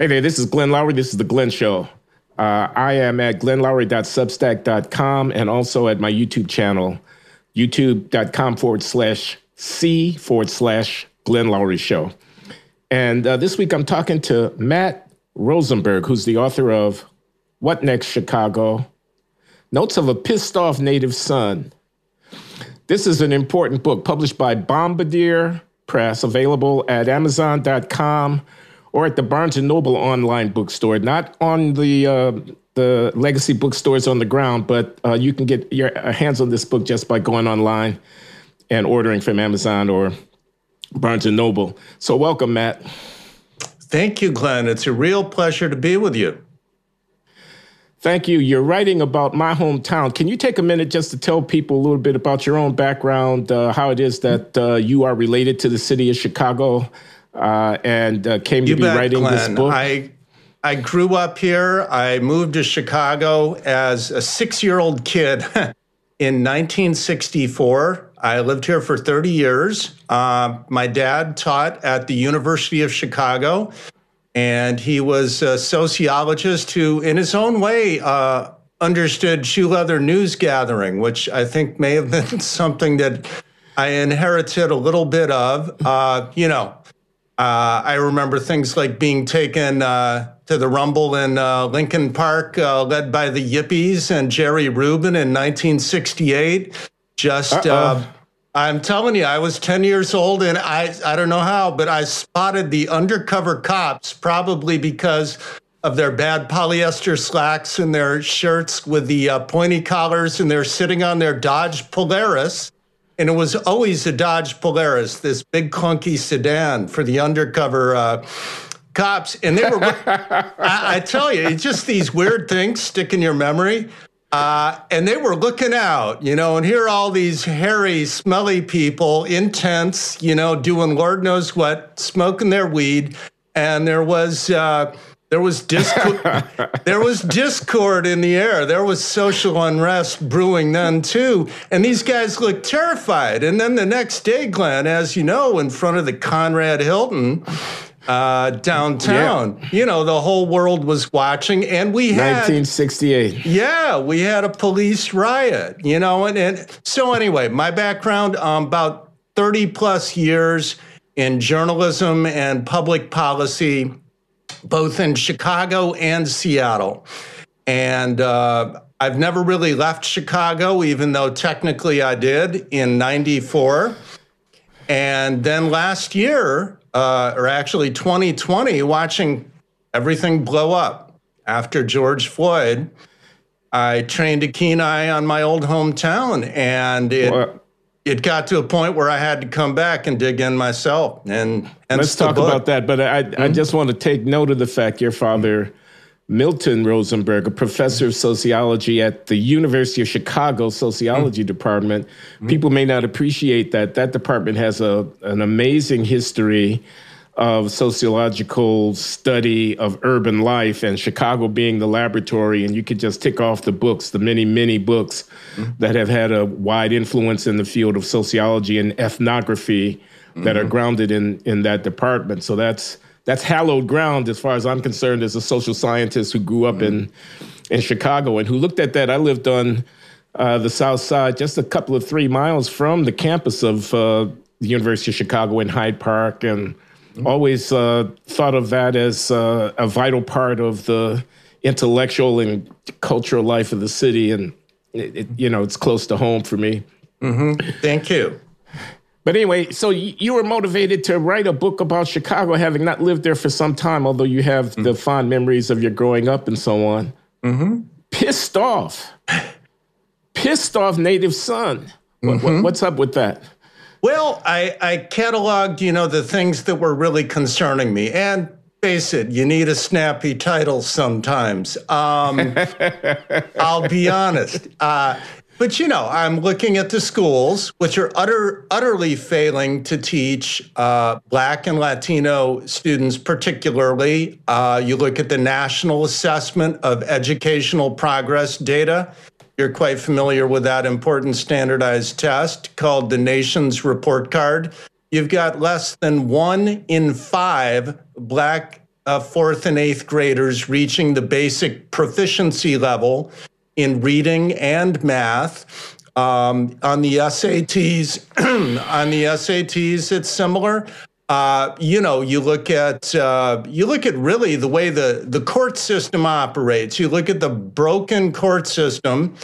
Hey there, this is Glenn Loury. This is The Glenn Show. Uh, I am at glennloury.substack.com and also at my YouTube channel, youtube.com forward slash C forward slash Glenn Loury Show. And uh, this week I'm talking to Matt Rosenberg, who's the author of What Next Chicago? Notes of a Pissed Off Native Son. This is an important book published by Bombardier Press, available at Amazon.com or at the Barnes and Noble online bookstore. Not on the uh, the legacy bookstores on the ground, but uh, you can get your uh, hands on this book just by going online and ordering from Amazon or Barnes and Noble. So, welcome, Matt. Thank you, Glenn. It's a real pleasure to be with you. Thank you. You're writing about my hometown. Can you take a minute just to tell people a little bit about your own background, uh, how it is that uh, you are related to the city of Chicago uh, and uh, came you to be bet, writing Glenn. this book? I, I grew up here. I moved to Chicago as a six year old kid in 1964. I lived here for 30 years. Uh, my dad taught at the University of Chicago and he was a sociologist who, in his own way, uh, understood shoe leather news gathering, which I think may have been something that I inherited a little bit of. Uh, you know, uh, I remember things like being taken uh, to the Rumble in uh, Lincoln Park, uh, led by the Yippies and Jerry Rubin in 1968. Just I'm telling you, I was 10 years old and I, I don't know how, but I spotted the undercover cops probably because of their bad polyester slacks and their shirts with the uh, pointy collars and they're sitting on their Dodge Polaris. And it was always a Dodge Polaris, this big clunky sedan for the undercover uh, cops. And they were, I, I tell you, it's just these weird things stick in your memory. Uh, and they were looking out, you know, and here are all these hairy, smelly people in tents, you know, doing Lord knows what, smoking their weed. And there was uh, there was discord, there was discord in the air. There was social unrest brewing then too. And these guys looked terrified. And then the next day, Glenn, as you know, in front of the Conrad Hilton, uh, downtown. Yeah. You know, the whole world was watching, and we had 1968. Yeah, we had a police riot. You know, and, and so anyway, my background um, about 30 plus years in journalism and public policy, both in Chicago and Seattle, and. Uh, I've never really left Chicago, even though technically I did in 94. And then last year, uh, or actually 2020, watching everything blow up after George Floyd, I trained a keen eye on my old hometown, and it it got to a point where I had to come back and dig in myself. And, and let's talk book. about that. But I mm-hmm. I just want to take note of the fact your father. Milton Rosenberg, a professor of sociology at the University of Chicago Sociology mm. Department. Mm. People may not appreciate that that department has a an amazing history of sociological study of urban life and Chicago being the laboratory and you could just tick off the books, the many many books mm. that have had a wide influence in the field of sociology and ethnography mm-hmm. that are mm-hmm. grounded in in that department. So that's that's hallowed ground as far as I'm concerned as a social scientist who grew up mm-hmm. in in Chicago and who looked at that. I lived on uh, the South Side, just a couple of three miles from the campus of uh, the University of Chicago in Hyde Park, and mm-hmm. Always uh, thought of that as uh, a vital part of the intellectual and cultural life of the city. And it, it, you know, it's close to home for me. Mm-hmm. Thank you. But anyway, so you were motivated to write a book about Chicago, having not lived there for some time, although you have mm-hmm. the fond memories of your growing up and so on. Mm-hmm. Pissed off. Pissed off native son. What, mm-hmm. what's up with that? Well, I, I cataloged, you know, the things that were really concerning me. And face it, you need a snappy title sometimes. Um, I'll be honest. Uh, but you know, I'm looking at the schools, which are utter, utterly failing to teach uh, Black and Latino students, particularly. Uh, you look at the National Assessment of Educational Progress data. You're quite familiar with that important standardized test called the Nation's Report Card. You've got less than one in five Black uh, fourth and eighth graders reaching the basic proficiency level in reading and math. Um, on the SATs, on the SATs, it's similar. Uh, you know, you look at uh, you look at really the way the the court system operates. You look at the broken court system,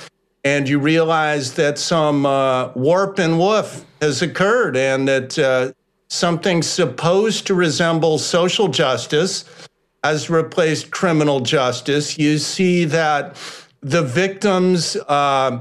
and you realize that some uh, warp and woof has occurred, and that uh, something supposed to resemble social justice has replaced criminal justice. You see that the victims uh,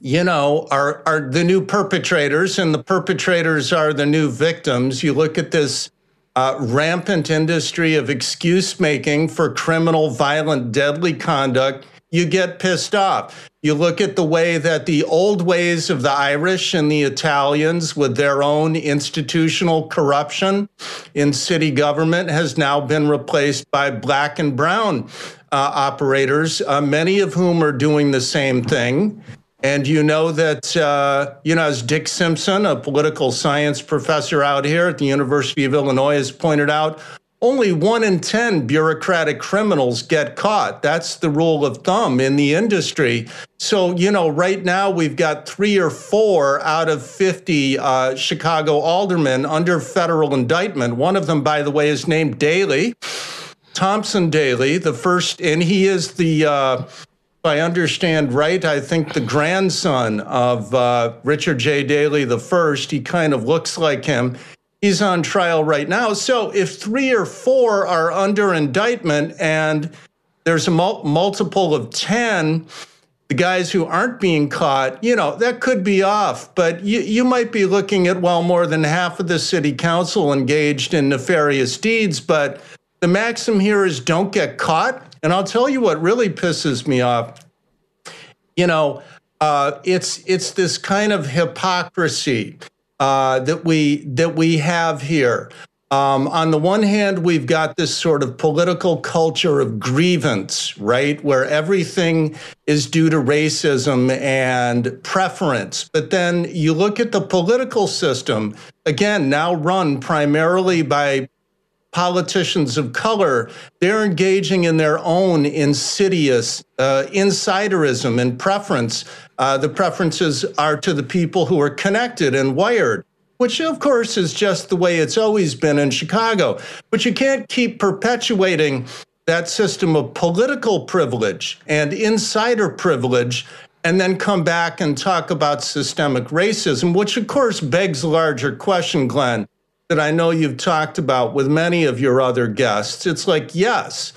you know, are are the new perpetrators, and the perpetrators are the new victims. You look at this uh, rampant industry of excuse making for criminal, violent, deadly conduct. You get pissed off. You look at the way that the old ways of the Irish and the Italians, with their own institutional corruption in city government, has now been replaced by black and brown uh, operators, uh, many of whom are doing the same thing. And you know that, uh, you know, as Dick Simpson, a political science professor out here at the University of Illinois, has pointed out, only one in 10 bureaucratic criminals get caught. That's the rule of thumb in the industry. So, you know, right now we've got three or four out of 50 uh, Chicago aldermen under federal indictment. One of them, by the way, is named Daley. Thompson Daley, the first, and he is the uh, I understand right, I think the grandson of uh, Richard J. Daley the first, he kind of looks like him. He's on trial right now. So if three or four are under indictment and there's a mul- multiple of 10, the guys who aren't being caught, you know, that could be off, but you, you might be looking at, well, more than half of the city council engaged in nefarious deeds. But the maxim here is don't get caught and I'll tell you what really pisses me off. You know, uh, it's it's this kind of hypocrisy uh, that we that we have here. Um, on the one hand, we've got this sort of political culture of grievance, right, where everything is due to racism and preference. But then you look at the political system, again, now run primarily by politicians of color, they're engaging in their own insidious uh, insiderism and preference. Uh, the preferences are to the people who are connected and wired, which of course is just the way it's always been in Chicago. But you can't keep perpetuating that system of political privilege and insider privilege and then come back and talk about systemic racism, which of course begs a larger question, Glenn that I know you've talked about with many of your other guests. It's like, yes,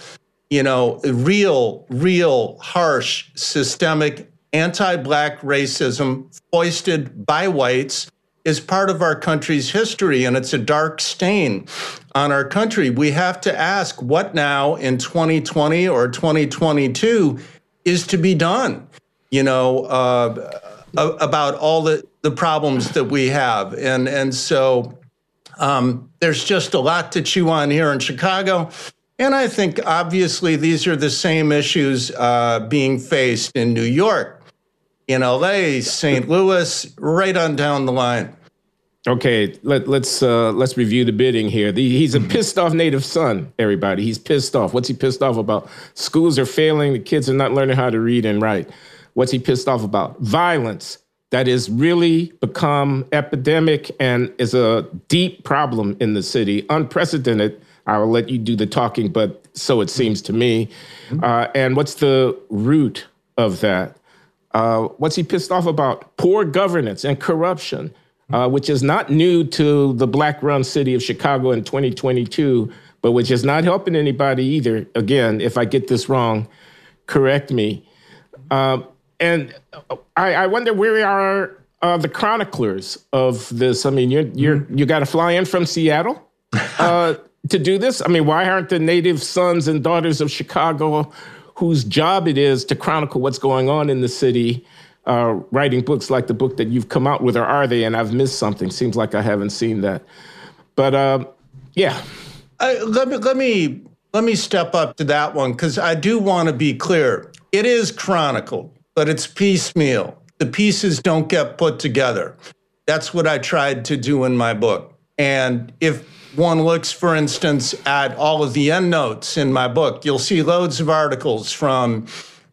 you know, real, real harsh, systemic anti black racism foisted by whites is part of our country's history and it's a dark stain on our country. We have to ask what now in 2020 or 2022 is to be done, you know, uh, about all the, the problems that we have. And, and so, um, there's just a lot to chew on here in Chicago. And I think obviously these are the same issues uh, being faced in New York, in LA, St. Louis, right on down the line. Okay, let, let's uh, let's review the bidding here. The, he's a pissed off native son. Everybody, he's pissed off. What's he pissed off about? Schools are failing. The kids are not learning how to read and write. What's he pissed off about? Violence that has really become epidemic and is a deep problem in the city, unprecedented. I will let you do the talking, but so it seems to me. Mm-hmm. Uh, and what's the root of that? Uh, what's he pissed off about? Poor governance and corruption, uh, which is not new to the black run city of Chicago in 2022, but which is not helping anybody either. Again, if I get this wrong, correct me. Uh, and I, I wonder where are uh, the chroniclers of this? I mean, you're you're mm-hmm. you got to fly in from Seattle uh, to do this. I mean, why aren't the native sons and daughters of Chicago, whose job it is to chronicle what's going on in the city, uh, writing books like the book that you've come out with, or are they? And I've missed something. Seems like I haven't seen that. But uh, yeah, let me let me let me step up to that one because I do want to be clear. It is chronicled but it's piecemeal. The pieces don't get put together. That's what I tried to do in my book. And if one looks, for instance, at all of the endnotes in my book, you'll see loads of articles from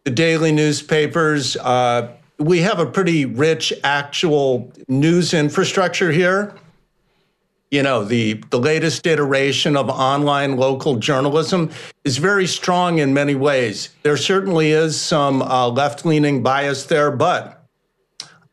the daily newspapers. Uh, we have a pretty rich actual news infrastructure here. You know, the, the latest iteration of online local journalism is very strong in many ways. There certainly is some uh, left leaning bias there, but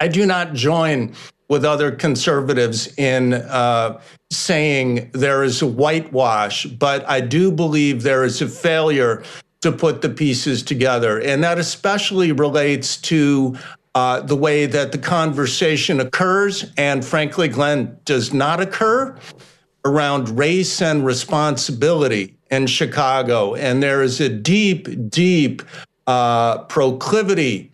I do not join with other conservatives in uh, saying there is a whitewash, but I do believe there is a failure to put the pieces together. And that especially relates to uh, the way that the conversation occurs, and frankly, Glenn, does not occur around race and responsibility in Chicago. And there is a deep, deep uh, proclivity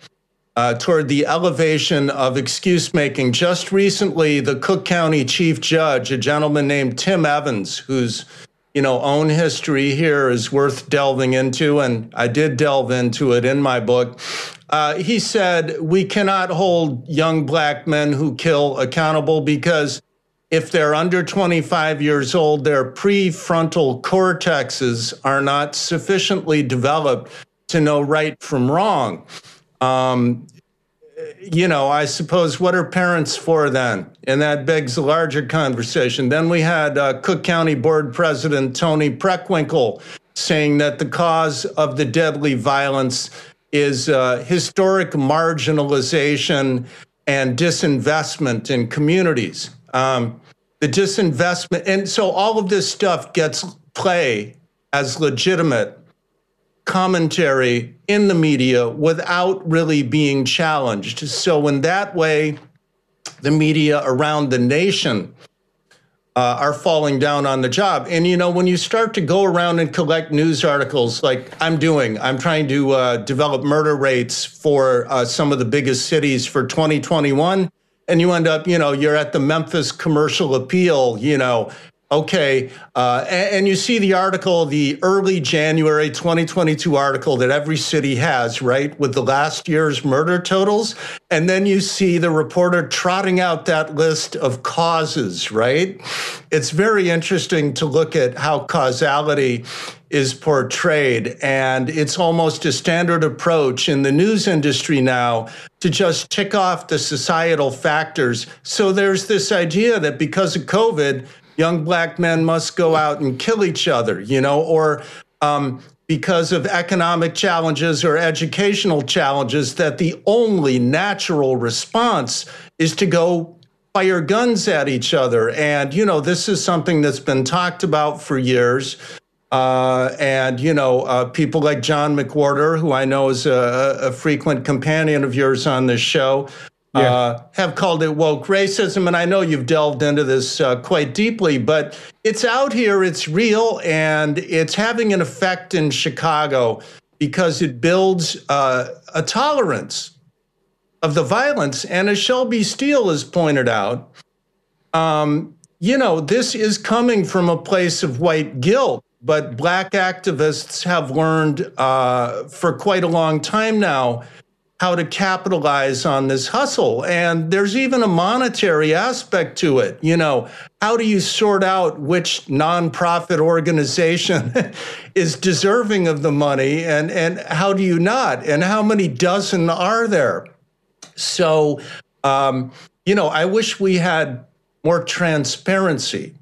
uh, toward the elevation of excuse making. Just recently, the Cook County Chief Judge, a gentleman named Tim Evans, whose you know own history here is worth delving into, and I did delve into it in my book. Uh, he said we cannot hold young black men who kill accountable because if they're under 25 years old, their prefrontal cortexes are not sufficiently developed to know right from wrong. Um, you know, I suppose what are parents for then? And that begs a larger conversation. Then we had uh, Cook County Board President Toni Preckwinkle saying that the cause of the deadly violence is uh, historic marginalization and disinvestment in communities. Um, the disinvestment, and so all of this stuff gets play as legitimate commentary in the media without really being challenged. So, in that way, the media around the nation uh, are falling down on the job. And, you know, when you start to go around and collect news articles like I'm doing, I'm trying to uh, develop murder rates for uh, some of the biggest cities for 2021. And you end up, you know, you're at the Memphis Commercial Appeal, you know, Okay. Uh, and, and, you see the article, the early January 2022 article that every city has, right, with the last year's murder totals. And then you see the reporter trotting out that list of causes, right? It's very interesting to look at how causality is portrayed. And it's almost a standard approach in the news industry now to just tick off the societal factors. So there's this idea that because of COVID, young black men must go out and kill each other, you know, or um, because of economic challenges or educational challenges, that the only natural response is to go fire guns at each other. And, you know, this is something that's been talked about for years. Uh, and, you know, uh, people like John McWhorter, who I know is a, a frequent companion of yours on this show, yeah. uh, have called it woke racism. And I know you've delved into this uh, quite deeply, but it's out here, it's real, and it's having an effect in Chicago because it builds uh, a tolerance of the violence. And as Shelby Steele has pointed out, um, you know, this is coming from a place of white guilt. But black activists have learned uh, for quite a long time now how to capitalize on this hustle. And there's even a monetary aspect to it. You know, how do you sort out which nonprofit organization is deserving of the money and, and how do you not? And how many dozen are there? So, um, you know, I wish we had more transparency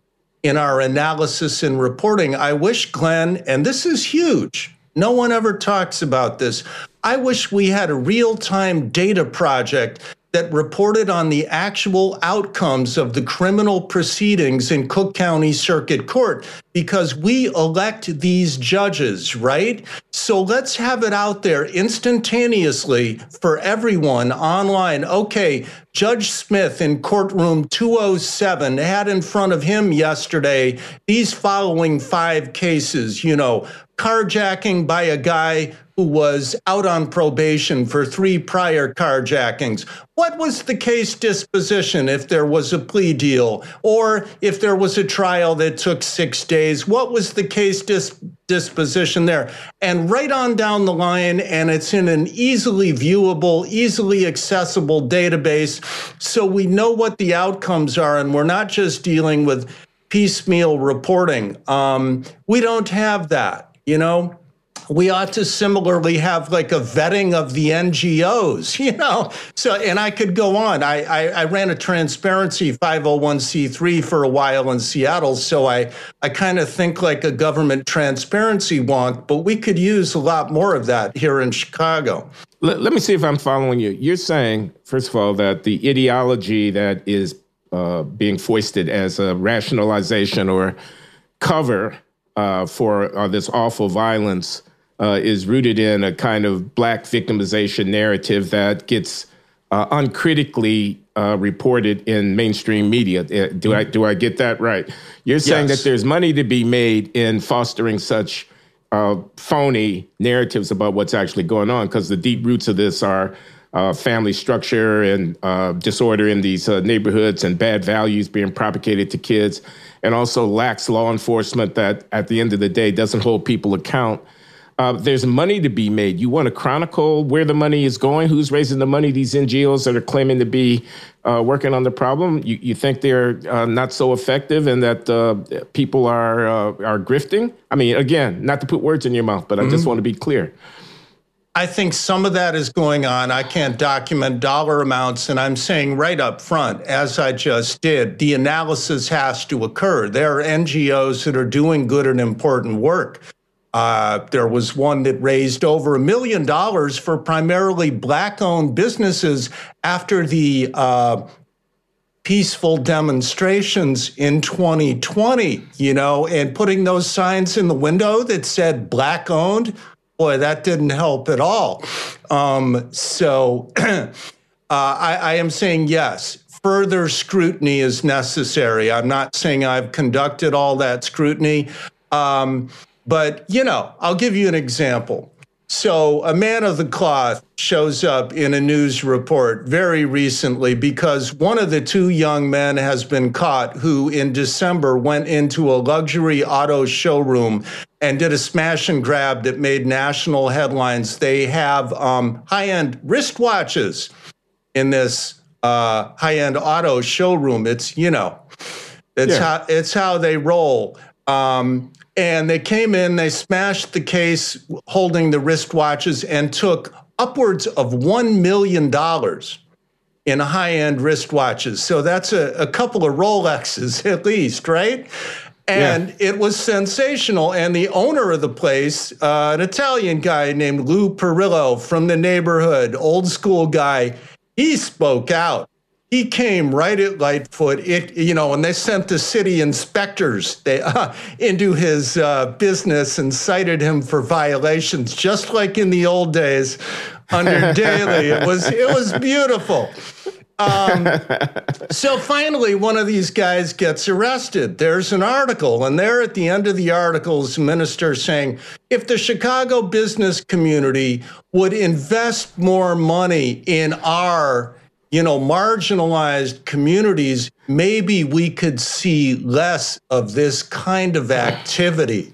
in our analysis and reporting. I wish, Glenn, and this is huge. No one ever talks about this. I wish we had a real time data project that reported on the actual outcomes of the criminal proceedings in Cook County Circuit Court because we elect these judges, right? So let's have it out there instantaneously for everyone online. Okay, Judge Smith in courtroom 207 had in front of him yesterday these following five cases, you know, carjacking by a guy who was out on probation for three prior carjackings. What was the case disposition if there was a plea deal or if there was a trial that took six days? What was the case dis- disposition there? And right on down the line, and it's in an easily viewable, easily accessible database. So we know what the outcomes are, and we're not just dealing with piecemeal reporting. Um, we don't have that, you know? We ought to similarly have like a vetting of the NGOs, you know. So, and I could go on. I, I, I, ran a transparency 501c3 for a while in Seattle, so I I kind of think like a government transparency wonk, but we could use a lot more of that here in Chicago. Let, let me see if I'm following you. You're saying, first of all, that the ideology that is uh, being foisted as a rationalization or cover uh, for uh, this awful violence uh, is rooted in a kind of black victimization narrative that gets uh, uncritically uh, reported in mainstream media. Uh, do I do I get that right? You're saying yes. that there's money to be made in fostering such uh, phony narratives about what's actually going on because the deep roots of this are. Uh, family structure and disorder in these neighborhoods and bad values being propagated to kids, and also lacks law enforcement that, at the end of the day, doesn't hold people account uh, there's money to be made. You want to chronicle where the money is going, who's raising the money, these NGOs that are claiming to be uh, working on the problem. You, you think they're uh, not so effective and that uh, people are, uh, are grifting? I mean, again, not to put words in your mouth, but I mm-hmm. just want to be clear. I think some of that is going on. I can't document dollar amounts, and I'm saying right up front, as I just did, the analysis has to occur. There are NGOs that are doing good and important work. Uh, there was one that raised over a million dollars for primarily black owned businesses after the uh, peaceful demonstrations in 2020, you know, and putting those signs in the window that said black owned. Boy, that didn't help at all. Um, so uh, I, I am saying yes, further scrutiny is necessary. I'm not saying I've conducted all that scrutiny. Um, but, you know, I'll give you an example. So, a man of the cloth shows up in a news report very recently because one of the two young men has been caught who, in December, went into a luxury auto showroom and did a smash and grab that made national headlines. They have um, high end wristwatches in this uh, high end auto showroom. It's, you know, it's, yeah. how, it's how they roll. Um, and they came in, they smashed the case holding the wristwatches and took upwards of $1 million in high end wristwatches. So that's a, a, couple of Rolexes at least, right? And yeah. it was sensational. And the owner of the place, uh, an Italian guy named Lou Perillo from the neighborhood, old school guy, he spoke out he came right at Lightfoot. It, you know, and they sent the city inspectors they, uh, into his uh, business and cited him for violations, just like in the old days under Daley. It was it was beautiful. Um, so finally, one of these guys gets arrested. There's an article, and there at the end of the article is minister saying, if the Chicago business community would invest more money in our you know, marginalized communities, maybe we could see less of this kind of activity.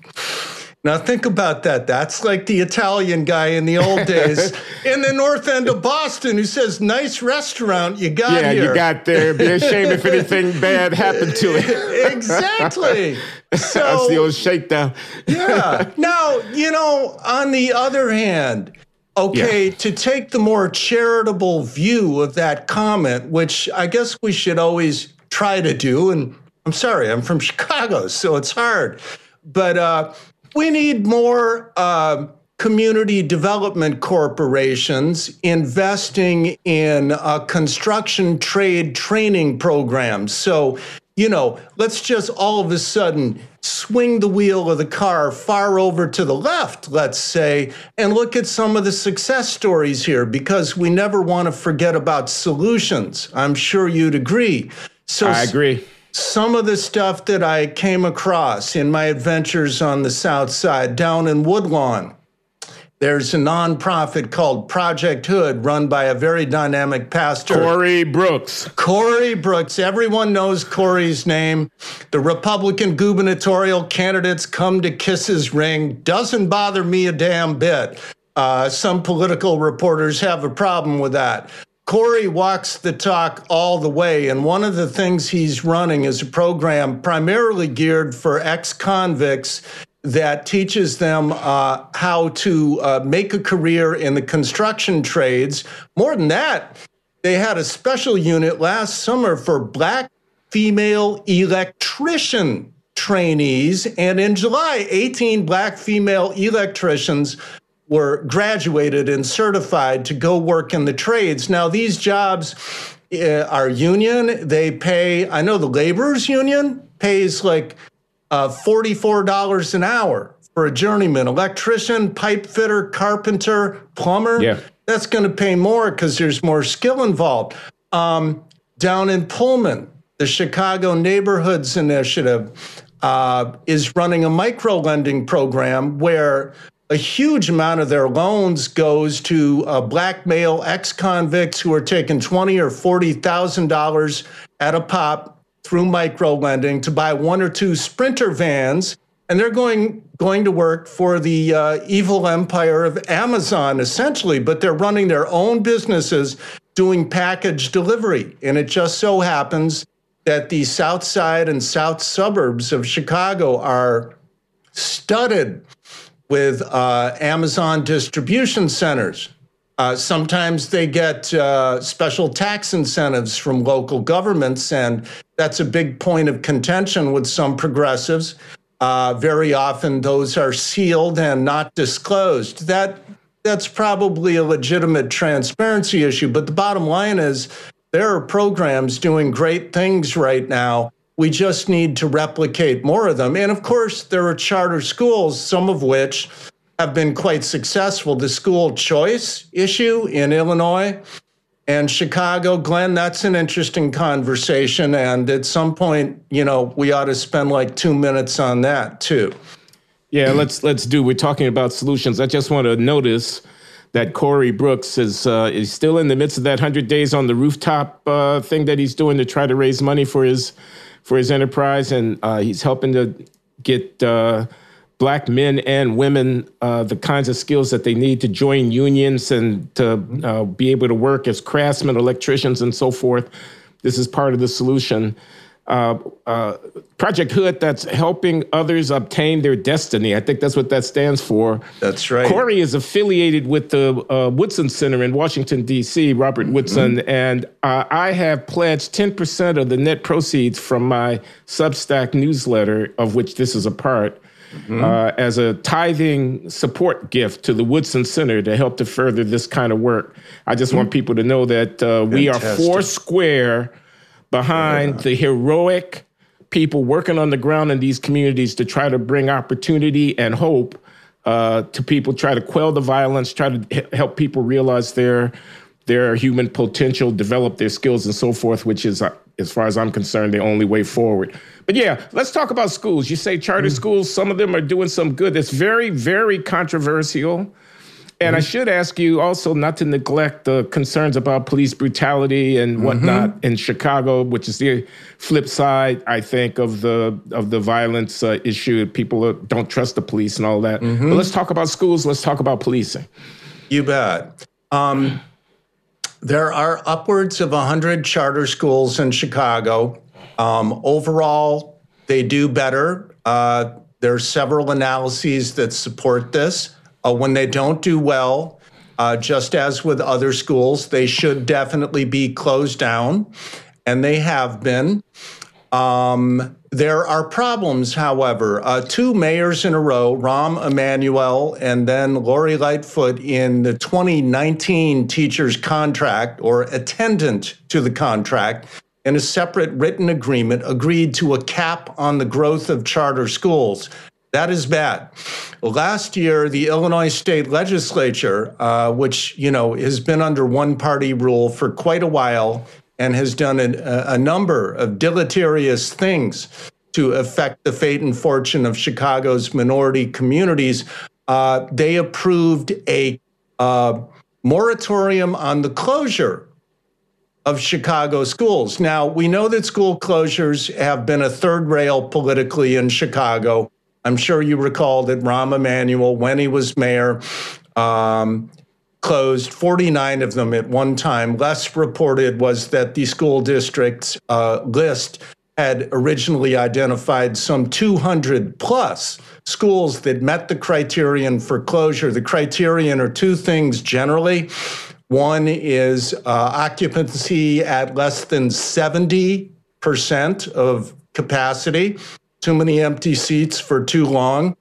Now think about that. That's like the Italian guy in the old days in the north end of Boston who says, "Nice restaurant you got yeah, here." you got there. Be ashamed if anything bad happened to it. exactly. So that's the old shakedown. yeah. Now you know. On the other hand, Okay, yeah. to take the more charitable view of that comment, which I guess we should always try to do, and I'm sorry, I'm from Chicago, so it's hard, but uh, we need more uh, community development corporations investing in uh, construction trade training programs. So you know, let's just all of a sudden swing the wheel of the car far over to the left, let's say, and look at some of the success stories here because we never want to forget about solutions. I'm sure you'd agree. So I agree. Some of the stuff that I came across in my adventures on the South Side down in Woodlawn, there's a nonprofit called Project Hood run by a very dynamic pastor. Corey Brooks. Corey Brooks. Everyone knows Corey's name. The Republican gubernatorial candidates come to kiss his ring. Doesn't bother me a damn bit. Uh, some political reporters have a problem with that. Corey walks the talk all the way. And one of the things he's running is a program primarily geared for ex convicts that teaches them uh, how to uh, make a career in the construction trades. More than that, they had a special unit last summer for black female electrician trainees. And in July, 18 black female electricians were graduated and certified to go work in the trades. Now, these jobs uh, are union. They pay, I know the laborers union pays like uh, $44 an hour for a journeyman, electrician, pipe fitter, carpenter, plumber. Yeah. That's going to pay more because there's more skill involved. Um, down in Pullman, the Chicago Neighborhoods Initiative uh, is running a micro lending program where a huge amount of their loans goes to uh, black male ex-convicts who are taking twenty or forty thousand dollars at a pop through micro lending to buy one or two sprinter vans, and they're going going to work for the uh, evil empire of Amazon essentially, but they're running their own businesses doing package delivery, and it just so happens that the south side and south suburbs of Chicago are studded with uh, Amazon distribution centers. Uh, sometimes they get uh, special tax incentives from local governments, and that's a big point of contention with some progressives. Uh, very often, those are sealed and not disclosed. That that's probably a legitimate transparency issue. But the bottom line is, there are programs doing great things right now we just need to replicate more of them. And of course, there are charter schools, some of which have been quite successful. The school choice issue in Illinois and Chicago, Glenn, that's an interesting conversation. And at some point, you know, we ought to spend like two minutes on that too. Yeah, let's let's do. We're talking about solutions. I just want to notice that Corey Brooks is uh, is still in the midst of that hundred days on the rooftop uh, thing that he's doing to try to raise money for his for his enterprise, and uh, he's helping to get uh, black men and women uh, the kinds of skills that they need to join unions and to uh, be able to work as craftsmen, electricians, and so forth. This is part of the solution uh, uh, Project Hood that's helping others obtain their destiny. I think that's what that stands for. That's right. Corey is affiliated with the uh, Woodson Center in Washington, D.C., Robert Woodson, mm-hmm. and uh, I have pledged 10% of the net proceeds from my Substack newsletter, of which this is a part. Mm-hmm. Uh, as a tithing support gift to the Woodson Center to help to further this kind of work. I just mm-hmm. want people to know that uh, we are four square behind yeah. the heroic people working on the ground in these communities to try to bring opportunity and hope uh, to people, try to quell the violence, try to h- help people realize their their human potential, develop their skills, and so forth. Which is, uh, as far as I'm concerned, the only way forward. But yeah, let's talk about schools. You say charter mm. schools; some of them are doing some good. It's very, very controversial. And mm-hmm. I should ask you also not to neglect the concerns about police brutality and mm-hmm. whatnot mm-hmm. in Chicago, which is the flip side, I think, of the of the violence uh, issue. People don't trust the police and all that. Mm-hmm. But let's talk about schools. Let's talk about policing. You bet. Um, there are upwards of 100 charter schools in Chicago. Um, overall, they do better. Uh, there are several analyses that support this. Uh, when they don't do well, uh, just as with other schools, they should definitely be closed down, and they have been. Um, there are problems, however. Uh, two mayors in a row, Rahm Emanuel and then Lori Lightfoot, in the 2019 teacher's contract or attendant to the contract, in a separate written agreement, agreed to a cap on the growth of charter schools. That is bad. Last year, the Illinois state legislature, uh, which you know has been under one-party rule for quite a while and has done a, a number of deleterious things to affect the fate and fortune of Chicago's minority communities, uh, they approved a uh, moratorium on the closure of Chicago schools. Now, we know that school closures have been a third rail politically in Chicago. I'm sure you recall that Rahm Emanuel, when he was mayor, um, closed, 49 of them at one time. Less reported was that the school district's uh, list had originally identified some 200 plus schools that met the criterion for closure. The criterion are two things generally. One is uh, occupancy at less than 70% of capacity, too many empty seats for too long.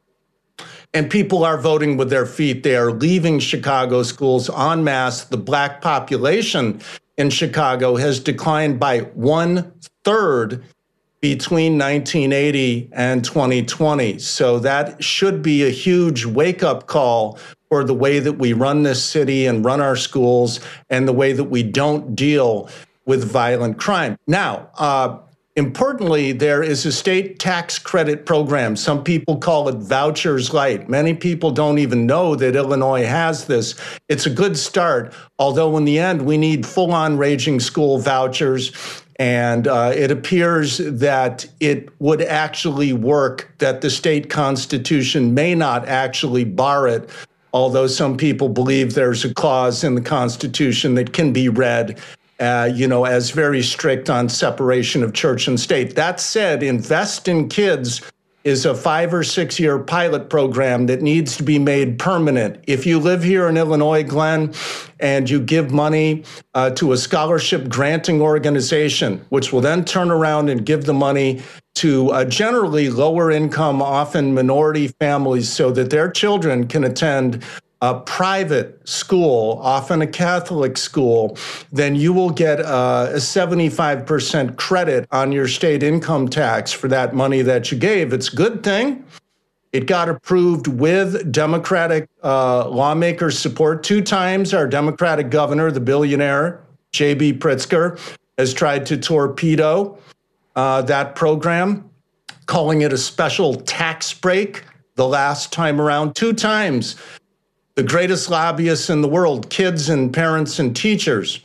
And people are voting with their feet. They are leaving Chicago schools en masse. The black population in Chicago has declined by one third between 1980 and 2020. So that should be a huge wake up call for the way that we run this city and run our schools and the way that we don't deal with violent crime. Now, uh, Importantly, there is a state tax credit program. Some people call it vouchers light. Many people don't even know that Illinois has this. It's a good start, although in the end, we need full on raging school vouchers. And uh, it appears that it would actually work, that the state constitution may not actually bar it, although some people believe there's a clause in the Constitution that can be read uh, you know, as very strict on separation of church and state. That said, Invest in Kids is a five or six year pilot program that needs to be made permanent. If you live here in Illinois, Glenn, and you give money uh, to a scholarship granting organization, which will then turn around and give the money to uh, generally lower income, often minority families, so that their children can attend a private school, often a Catholic school, then you will get a 75% credit on your state income tax for that money that you gave. It's a good thing. It got approved with Democratic uh, lawmakers' support two times. Our Democratic governor, the billionaire J.B. Pritzker, has tried to torpedo uh, that program, calling it a special tax break the last time around. Two times the greatest lobbyists in the world, kids and parents and teachers,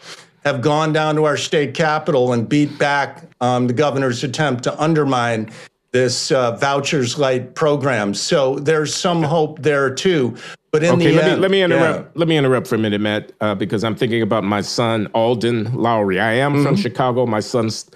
have gone down to our state capitol and beat back um, the governor's attempt to undermine this uh, vouchers light program. So there's some hope there too. But in okay, the let end, me let me interrupt. Yeah. Let me interrupt for a minute, Matt, uh, because I'm thinking about my son Alden Loury. I am mm-hmm. from Chicago. My son's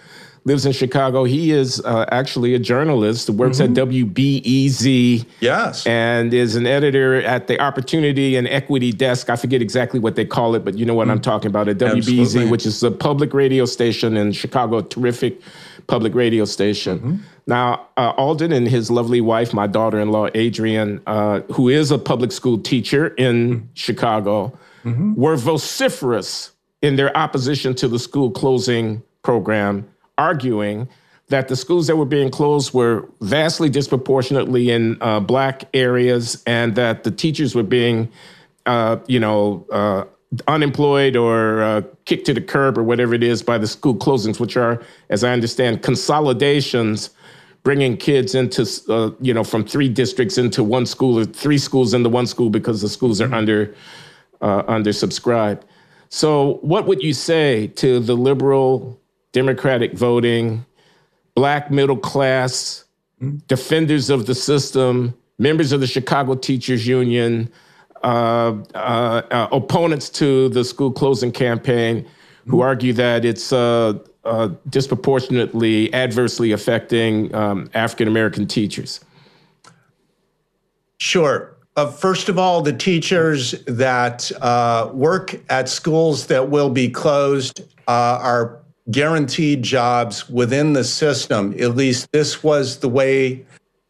lives in Chicago. He is uh, actually a journalist who works mm-hmm. at WBEZ. Yes. And is an editor at the Opportunity and Equity Desk. I forget exactly what they call it, but you know what mm-hmm. I'm talking about at WBEZ, Absolutely. which is a public radio station in Chicago, terrific public radio station. Mm-hmm. Now, uh, Alden and his lovely wife, my daughter in law, Adrian, uh, who is a public school teacher in mm-hmm. Chicago, mm-hmm. were vociferous in their opposition to the school closing program arguing that the schools that were being closed were vastly disproportionately in uh, black areas and that the teachers were being, uh, you know, uh, unemployed or uh, kicked to the curb or whatever it is by the school closings, which are, as I understand, consolidations bringing kids into, uh, you know, from three districts into one school or three schools into one school because the schools are under uh, undersubscribed. So, what would you say to the liberal Democratic voting, black middle class, mm-hmm. defenders of the system, members of the Chicago Teachers Union, uh, uh, uh, opponents to the school closing campaign, who mm-hmm. argue that it's uh, uh, disproportionately adversely affecting um, African American teachers. Sure. Uh, first of all, the teachers that uh, work at schools that will be closed uh, are guaranteed jobs within the system. At least this was the way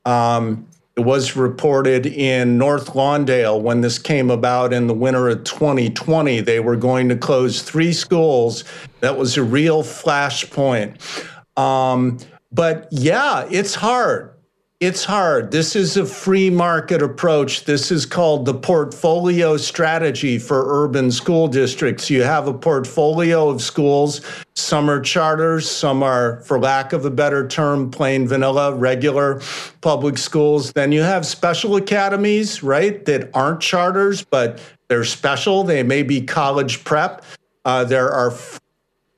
um, it was reported in North Lawndale when this came about in the winter of 2020. They were going to close three schools. That was a real flashpoint. Um, but yeah, it's hard. It's hard. This is a free market approach. This is called the portfolio strategy for urban school districts. You have a portfolio of schools. Some are charters, some are, for lack of a better term, plain vanilla, regular public schools. Then you have special academies, right, that aren't charters, but they're special. They may be college prep. Uh, there are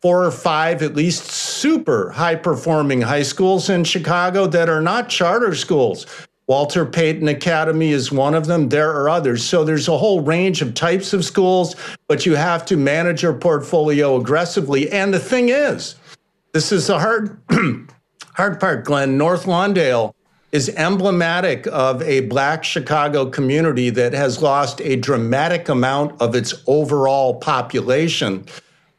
four or five at least super high performing high schools in Chicago that are not charter schools. Walter Payton Academy is one of them. There are others. So there's a whole range of types of schools, but you have to manage your portfolio aggressively. And the thing is, this is the hard, hard part, Glenn. North Lawndale is emblematic of a Black Chicago community that has lost a dramatic amount of its overall population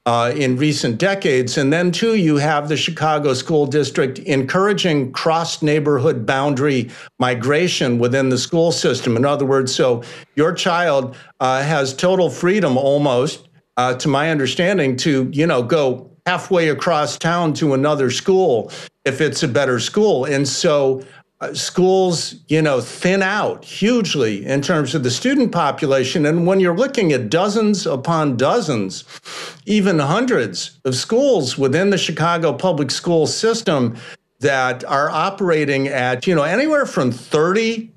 uh, in recent decades. And then, too, you have the Chicago School District encouraging cross neighborhood boundary migration within the school system. In other words, so your child uh, has total freedom almost, uh, to my understanding, to, you know, go halfway across town to another school if it's a better school. And so uh, schools, you know, thin out hugely in terms of the student population. And when you're looking at dozens upon dozens, even hundreds of schools within the Chicago public school system that are operating at, you know, anywhere from 30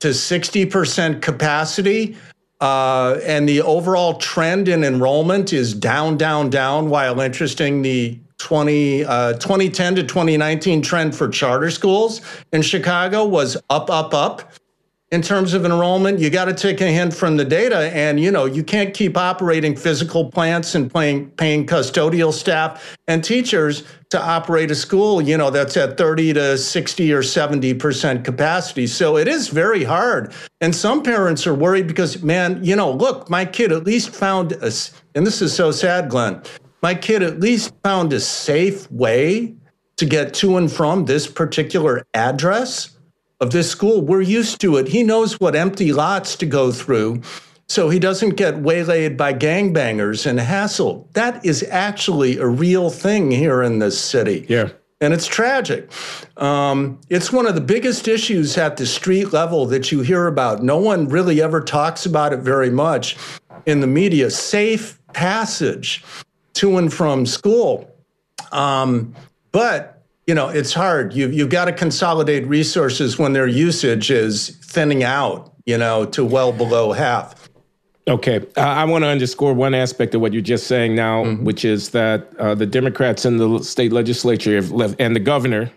to 60% capacity, uh, and the overall trend in enrollment is down, down, down, while interesting, the 20, uh, 2010 to 2019 trend for charter schools in Chicago was up, up, up. In terms of enrollment, you got to take a hint from the data, and you know you can't keep operating physical plants and paying, paying custodial staff and teachers to operate a school. You know that's at 30 to 60 or 70 percent capacity. So it is very hard, and some parents are worried because, man, you know, look, my kid at least found a, and this is so sad, Glenn my kid at least found a safe way to get to and from this particular address of this school. We're used to it. He knows what empty lots to go through so he doesn't get waylaid by gangbangers and hassled. That is actually a real thing here in this city. Yeah. And it's tragic. Um, it's one of the biggest issues at the street level that you hear about. No one really ever talks about it very much in the media. Safe passage to and from school. Um, but you know, it's hard. You've you've got to consolidate resources when their usage is thinning out, you know, to well below half. Okay. Uh, I want to underscore one aspect of what you're just saying now, mm-hmm. which is that uh, the Democrats in the state legislature left, and the governor,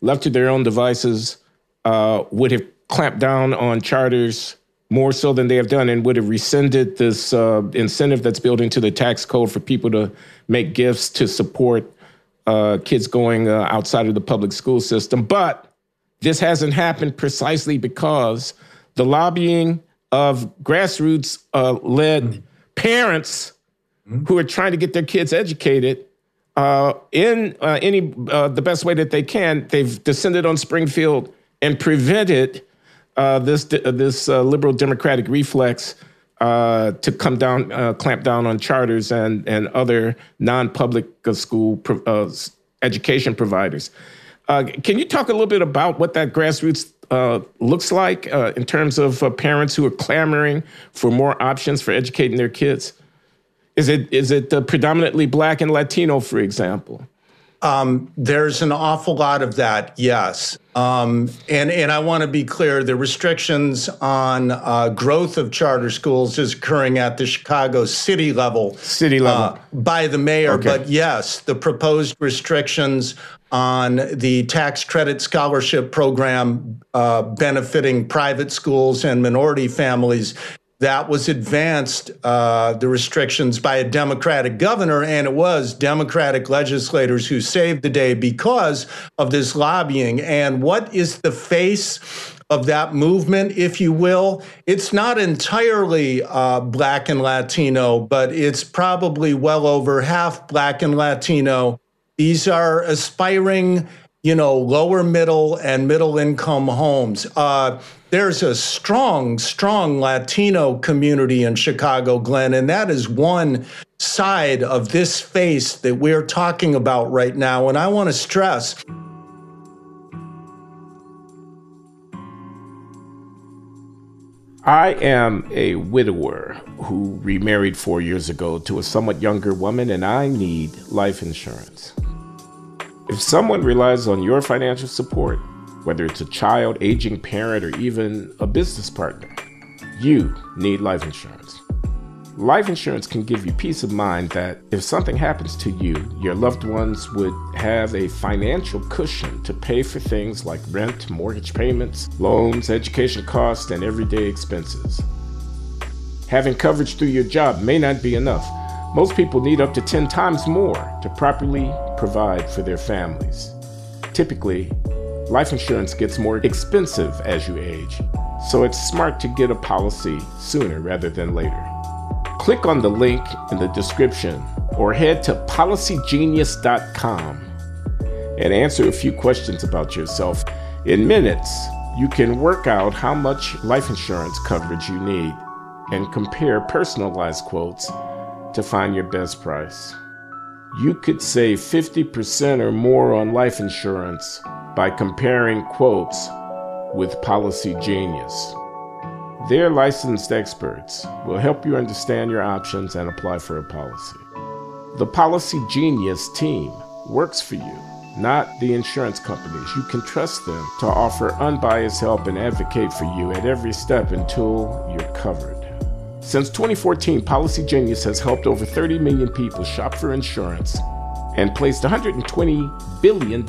left to their own devices, uh, would have clamped down on charters more so than they have done and would have rescinded this uh, incentive that's built into the tax code for people to make gifts to support uh, kids going uh, outside of the public school system. But this hasn't happened precisely because the lobbying of grassroots uh, led mm-hmm. parents mm-hmm. who are trying to get their kids educated uh, in uh, any the best way that they can. They've descended on Springfield and prevented uh, this uh, this uh, liberal democratic reflex uh, to come down, uh, clamp down on charters and and other non-public school pro- education providers. can you talk a little bit about what that grassroots looks like in terms of parents who are clamoring for more options for educating their kids? Is it is it predominantly Black and Latino, for example? Um, there's an awful lot of that, yes. Um, and, and I want to be clear the restrictions on uh, growth of charter schools is occurring at the Chicago city level. City level. Uh, by the mayor. Okay. But yes, the proposed restrictions on the tax credit scholarship program uh, benefiting private schools and minority families that was advanced, uh, the restrictions by a Democratic governor, and it was Democratic legislators who saved the day because of this lobbying. And what is the face of that movement, if you will? It's not entirely uh, Black and Latino, but it's probably well over half Black and Latino. These are aspiring you know, lower middle and middle income homes. Uh, there's a strong, strong Latino community in Chicago, Glenn, and that is one side of this face that we're talking about right now. And I want to stress I am a widower who remarried four years ago to a somewhat younger woman, and I need life insurance. If someone relies on your financial support, whether it's a child, aging parent, or even a business partner, you need life insurance. Life insurance can give you peace of mind that if something happens to you, your loved ones would have a financial cushion to pay for things like rent, mortgage payments, loans, education costs, and everyday expenses. Having coverage through your job may not be enough. Most people need up to 10 times more to properly provide for their families. Typically, life insurance gets more expensive as you age, so it's smart to get a policy sooner rather than later. Click on the link in the description or head to policygenius.com and answer a few questions about yourself. In minutes, you can work out how much life insurance coverage you need and compare personalized quotes to find your best price. You could save 50% or more on life insurance by comparing quotes with Policygenius. Their licensed experts will help you understand your options and apply for a policy. The Policygenius team works for you, not the insurance companies. You can trust them to offer unbiased help and advocate for you at every step until you're covered. Since 2014, Policygenius has helped over 30 million people shop for insurance and placed $120 billion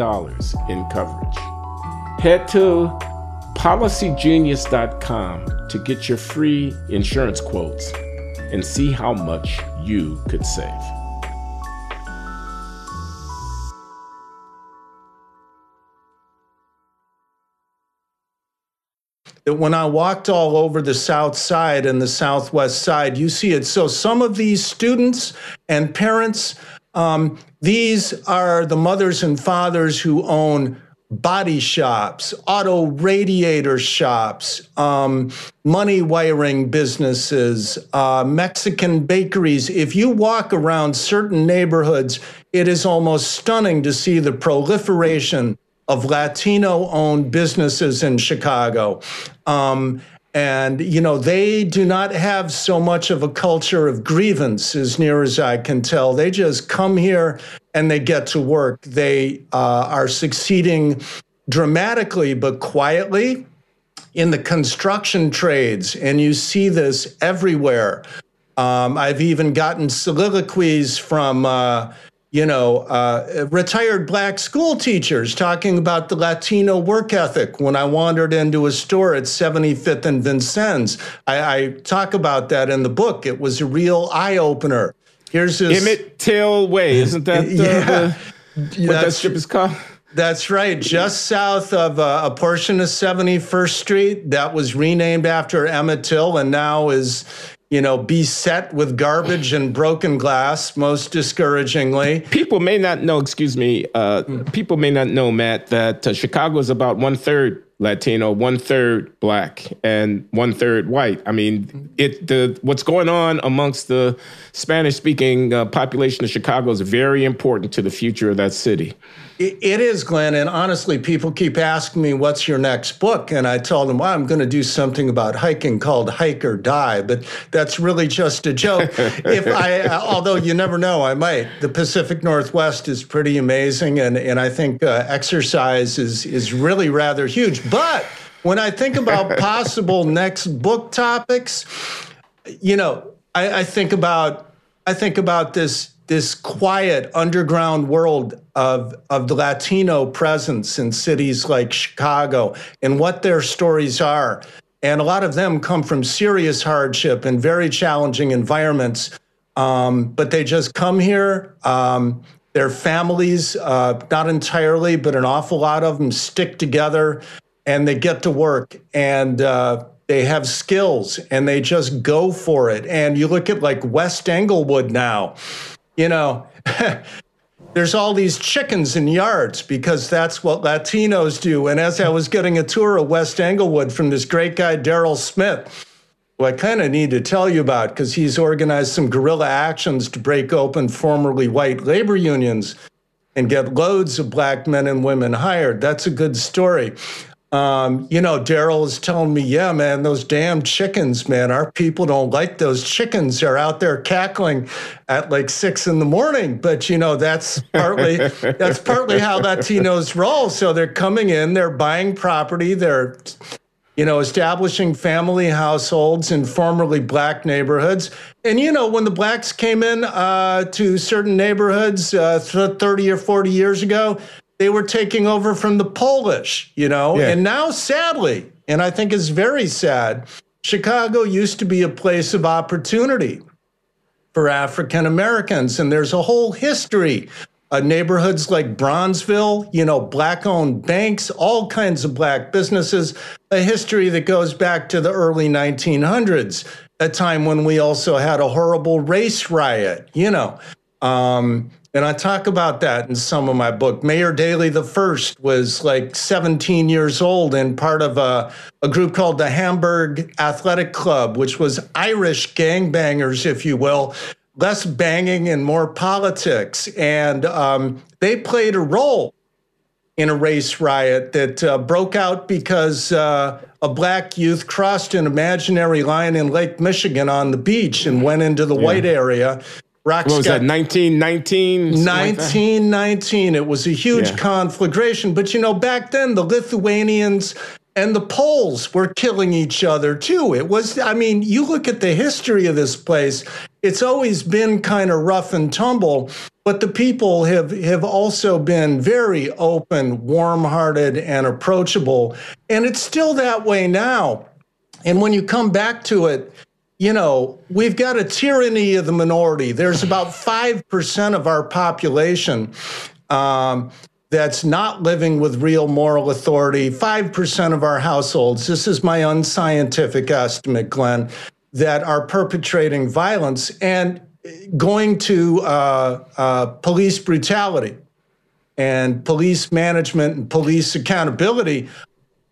in coverage. Head to policygenius.com to get your free insurance quotes and see how much you could save. That when I walked all over the South Side and the Southwest Side, you see it. So some of these students and parents, um, these are the mothers and fathers who own body shops, auto radiator shops, um, money wiring businesses, uh, Mexican bakeries. If you walk around certain neighborhoods, it is almost stunning to see the proliferation of Latino owned businesses in Chicago. Um, and, you know, they do not have so much of a culture of grievance, as near as I can tell. They just come here and they get to work. They uh, are succeeding dramatically, but quietly in the construction trades. And you see this everywhere. Um, I've even gotten soliloquies from, uh, you know, uh, retired black school teachers talking about the Latino work ethic. When I wandered into a store at 75th and Vincennes, I, I talk about that in the book. It was a real eye opener. Here's this Emmett Till Way, isn't that the, yeah, the, what that strip is called? That's right. Just south of uh, a portion of 71st Street that was renamed after Emmett Till and now is you know, beset with garbage and broken glass, most discouragingly. People may not know, excuse me, uh, people may not know, Matt, that uh, Chicago is about one third Latino, one third black, and one third white. I mean, it the what's going on amongst the Spanish speaking uh, population of Chicago is very important to the future of that city. It is, Glenn. And honestly, people keep asking me, what's your next book? And I tell them, well, I'm going to do something about hiking called Hike or Die. But that's really just a joke. if I, uh, although you never know, I might. The Pacific Northwest is pretty amazing. And, and I think uh, exercise is, is really rather huge. But when I think about possible next book topics, you know, I, I think about, I think about this this quiet underground world of, of the Latino presence in cities like Chicago and what their stories are. And a lot of them come from serious hardship and very challenging environments. Um, but they just come here. Um, their families, uh, not entirely, but an awful lot of them stick together and they get to work and uh, they have skills and they just go for it. And you look at like West Englewood now you know, there's all these chickens in yards because that's what Latinos do. And as I was getting a tour of West Englewood from this great guy, Darryl Smith, who I kind of need to tell you about because he's organized some guerrilla actions to break open formerly white labor unions and get loads of black men and women hired. That's a good story. Um, you know, Darryl is telling me, yeah, man, those damn chickens, man, our people don't like those chickens. They're out there cackling at like six in the morning. But you know, that's partly that's partly how Latinos roll. So they're coming in, they're buying property, they're you know, establishing family households in formerly black neighborhoods. And, you know, when the blacks came in uh, to certain neighborhoods uh, 30 or 40 years ago, they were taking over from the Polish, you know, yeah. and now sadly, and I think it's very sad, Chicago used to be a place of opportunity for African Americans. And there's a whole history uh, neighborhoods like Bronzeville, you know, black owned banks, all kinds of black businesses, a history that goes back to the early 1900s, a time when we also had a horrible race riot, you know. Um, and I talk about that in some of my book. Mayor Daley the first was like 17 years old and part of a, a group called the Hamburg Athletic Club, which was Irish gangbangers, if you will, less banging and more politics. And um, they played a role in a race riot that uh, broke out because uh, a black youth crossed an imaginary line in Lake Michigan on the beach and went into the yeah. white area. Rocks what was that, 1919? 1919. Like it was a huge yeah. conflagration. But you know, back then, the Lithuanians and the Poles were killing each other too. It was, I mean, you look at the history of this place, it's always been kind of rough and tumble, but the people have, have also been very open, warm hearted, and approachable. And it's still that way now. And when you come back to it, you know, we've got a tyranny of the minority. There's about 5% of our population um, that's not living with real moral authority. 5% of our households, this is my unscientific estimate, Glenn, that are perpetrating violence and going to uh, uh, police brutality and police management and police accountability.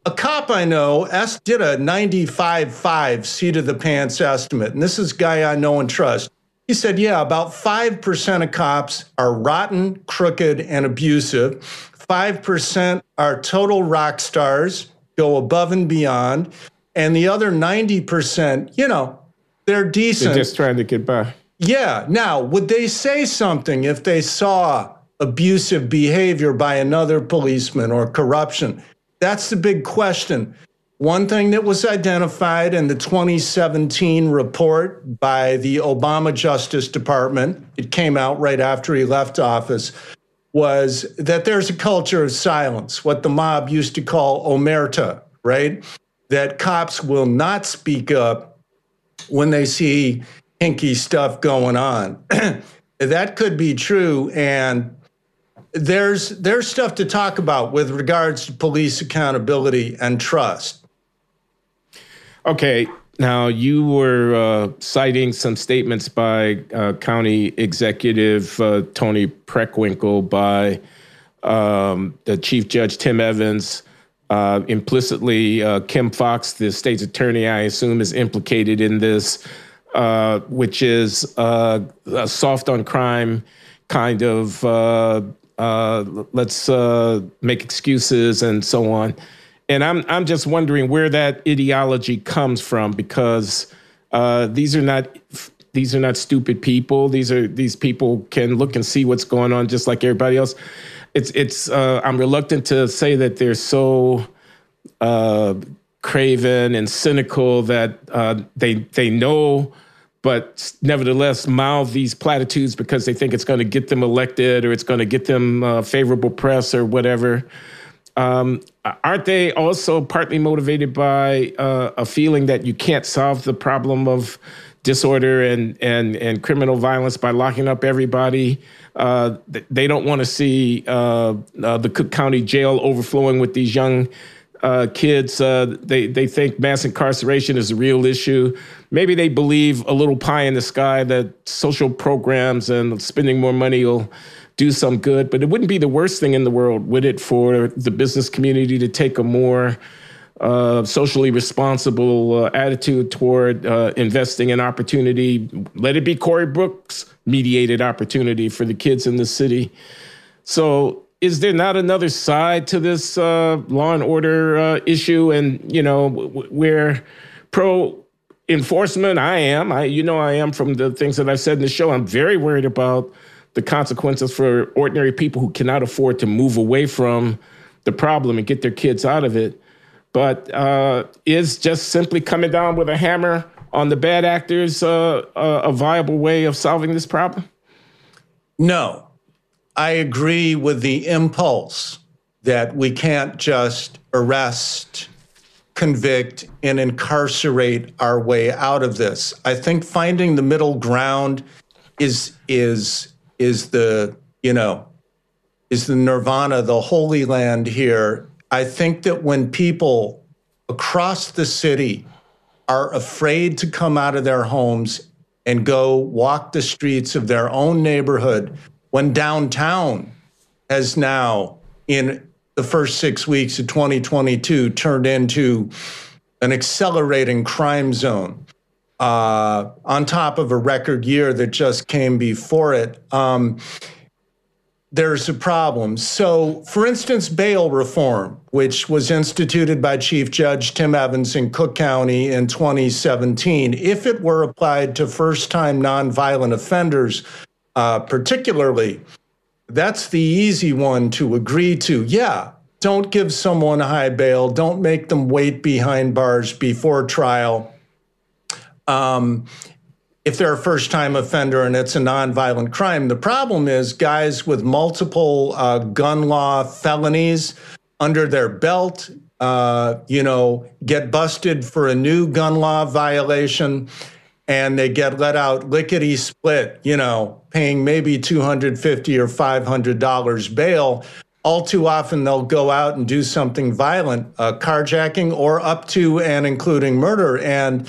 A cop I know did a 95.5 seat of the pants estimate, and this is a guy I know and trust. He said, yeah, about 5% of cops are rotten, crooked, and abusive. 5% are total rock stars, go above and beyond. And the other 90%, you know, they're decent. They're just trying to get by. Yeah. Now, would they say something if they saw abusive behavior by another policeman or corruption? That's the big question. One thing that was identified in the 2017 report by the Obama Justice Department, it came out right after he left office, was that there's a culture of silence, what the mob used to call omerta, right? That cops will not speak up when they see hinky stuff going on. that could be true. And there's there's stuff to talk about with regards to police accountability and trust. Okay, now you were uh, citing some statements by uh, County Executive uh, Toni Preckwinkle, by um, the Chief Judge Tim Evans. Uh, implicitly, uh, Kim Foxx, the state's attorney, I assume, is implicated in this, uh, which is a soft on crime kind of let's make excuses and so on. And I'm I'm just wondering where that ideology comes from because uh, these are not these are not stupid people. These are these people can look and see what's going on just like everybody else. It's it's uh, I'm reluctant to say that they're so uh, craven and cynical that uh, they they know but nevertheless mouth these platitudes because they think it's going to get them elected or it's going to get them uh, favorable press or whatever. Um, aren't they also partly motivated by uh, a feeling that you can't solve the problem of disorder and and and criminal violence by locking up everybody? Uh, they don't want to see uh, uh, the Cook County Jail overflowing with these young uh, kids. They they think mass incarceration is a real issue. Maybe they believe a little pie in the sky that social programs and spending more money will do some good. But it wouldn't be the worst thing in the world, would it, for the business community to take a more uh, socially responsible uh, attitude toward uh, investing in opportunity? Let it be Corey Brooks mediated opportunity for the kids in the city. So, is there not another side to this uh, law and order uh, issue? And you know, where pro enforcement, I am. I, you know, I am from the things that I've said in the show. I'm very worried about the consequences for ordinary people who cannot afford to move away from the problem and get their kids out of it. but uh, is just simply coming down with a hammer on the bad actors uh, uh, a viable way of solving this problem? No. I agree with the impulse that we can't just arrest, convict, and incarcerate our way out of this. I think finding the middle ground is is is the you know is the nirvana, the holy land here. I think that when people across the city are afraid to come out of their homes and go walk the streets of their own neighborhood, when downtown has now, in the first six weeks of 2022, turned into an accelerating crime zone. Uh, on top of a record year that just came before it. Um, there's a problem. So, for instance, bail reform, which was instituted by Chief Judge Tim Evans in Cook County in 2017, if it were applied to first time nonviolent offenders, uh, particularly, that's the easy one to agree to. Yeah, don't give someone a high bail, don't make them wait behind bars before trial. Um, if they're a first time offender and it's a nonviolent crime. The problem is guys with multiple uh, gun law felonies under their belt, uh, you know, get busted for a new gun law violation and they get let out lickety split, you know, paying maybe 250 or $500 bail. All too often, they'll go out and do something violent, uh, carjacking, or up to and including murder. And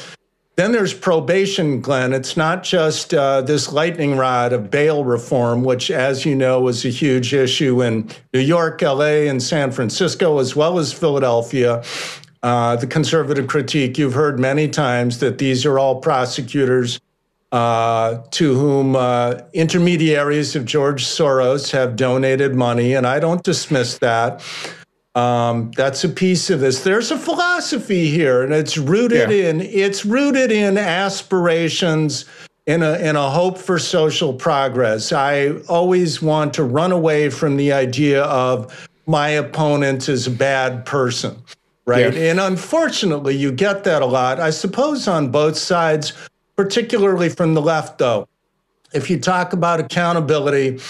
then there's probation, Glenn. It's not just uh, this lightning rod of bail reform, which, as you know, was a huge issue in New York, LA, and San Francisco, as well as Philadelphia. Uh, the conservative critique you've heard many times that these are all prosecutors uh, to whom uh, intermediaries of George Soros have donated money, and I don't dismiss that. Um, that's a piece of this. There's a philosophy here, and it's rooted yeah. in it's rooted in aspirations, in a in a hope for social progress. I always want to run away from the idea of my opponent is a bad person, right? Yeah. And unfortunately, you get that a lot. I suppose on both sides, particularly from the left, though. If you talk about accountability,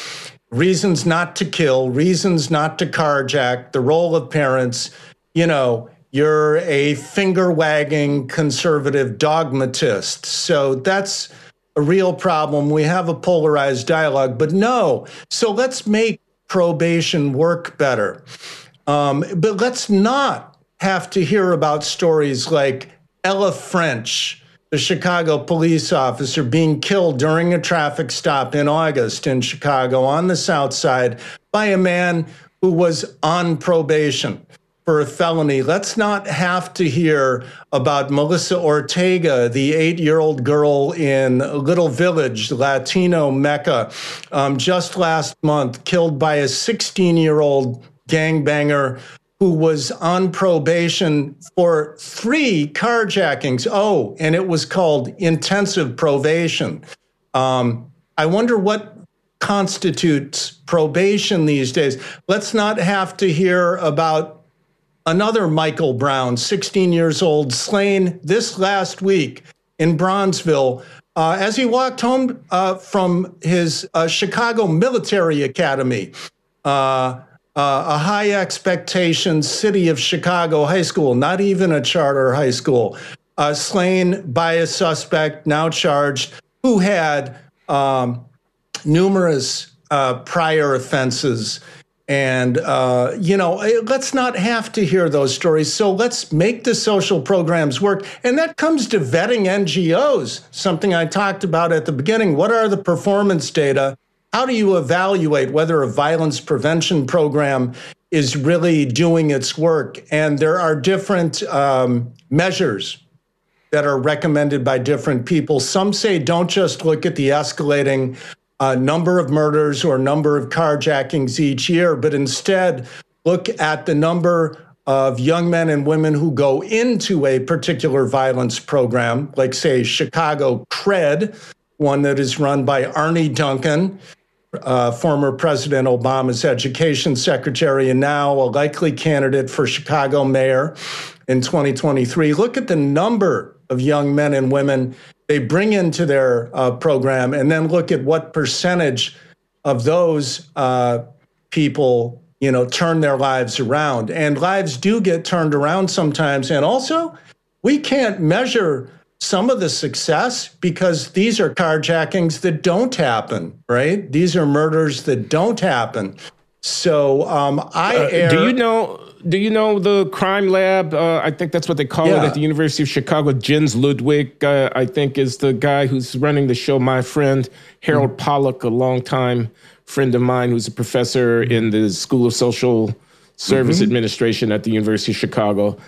reasons not to kill, reasons not to carjack, the role of parents, you know, you're a finger wagging conservative dogmatist. So that's a real problem. We have a polarized dialogue, but no. So let's make probation work better. Um, but let's not have to hear about stories like Ella French the Chicago police officer being killed during a traffic stop in August in Chicago on the South Side by a man who was on probation for a felony. Let's not have to hear about Melissa Ortega, the eight year old girl in Little Village, Latino Mecca, um, just last month, killed by a 16 year old gangbanger who was on probation for three carjackings. Oh, and it was called intensive probation. Um, I wonder what constitutes probation these days. Let's not have to hear about another Michael Brown, 16 years old, slain this last week in Bronzeville uh, as he walked home uh, from his uh, Chicago Military Academy. Uh, a high expectation city of Chicago high school, not even a charter high school, uh, slain by a suspect now charged who had um, numerous uh, prior offenses. And, uh, you know, eh, let's not have to hear those stories. So let's make the social programs work. And that comes to vetting NGOs, something I talked about at the beginning. What are the performance data? How do you evaluate whether a violence prevention program is really doing its work? And there are different um, measures that are recommended by different people. Some say don't just look at the escalating uh, number of murders or number of carjackings each year, but instead look at the number of young men and women who go into a particular violence program, like, say, Chicago CRED, one that is run by Arne Duncan, uh, former President Obama's education secretary and now a likely candidate for Chicago mayor. in 2023. Look at the number of young men and women they bring into their uh, program, and then look at what percentage of those uh, people, you know, turn their lives around. And lives do get turned around sometimes. And also, we can't measure some of the success because these are carjackings that don't happen, right? These are murders that don't happen. So um, I uh, err- do you know do you know the crime lab? Uh, I think that's what they call yeah. it at the University of Chicago. Jens Ludwig, uh, I think, is the guy who's running the show. My friend Harold mm-hmm. Pollack, a longtime friend of mine, who's a professor in the School of Social Service mm-hmm. Administration at the University of Chicago.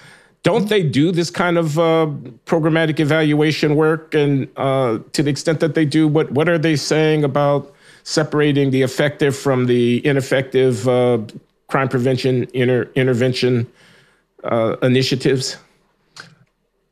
Don't they do this kind of uh, programmatic evaluation work? And uh, to the extent that they do, what what are they saying about separating the effective from the ineffective uh, crime prevention inter- intervention uh, initiatives?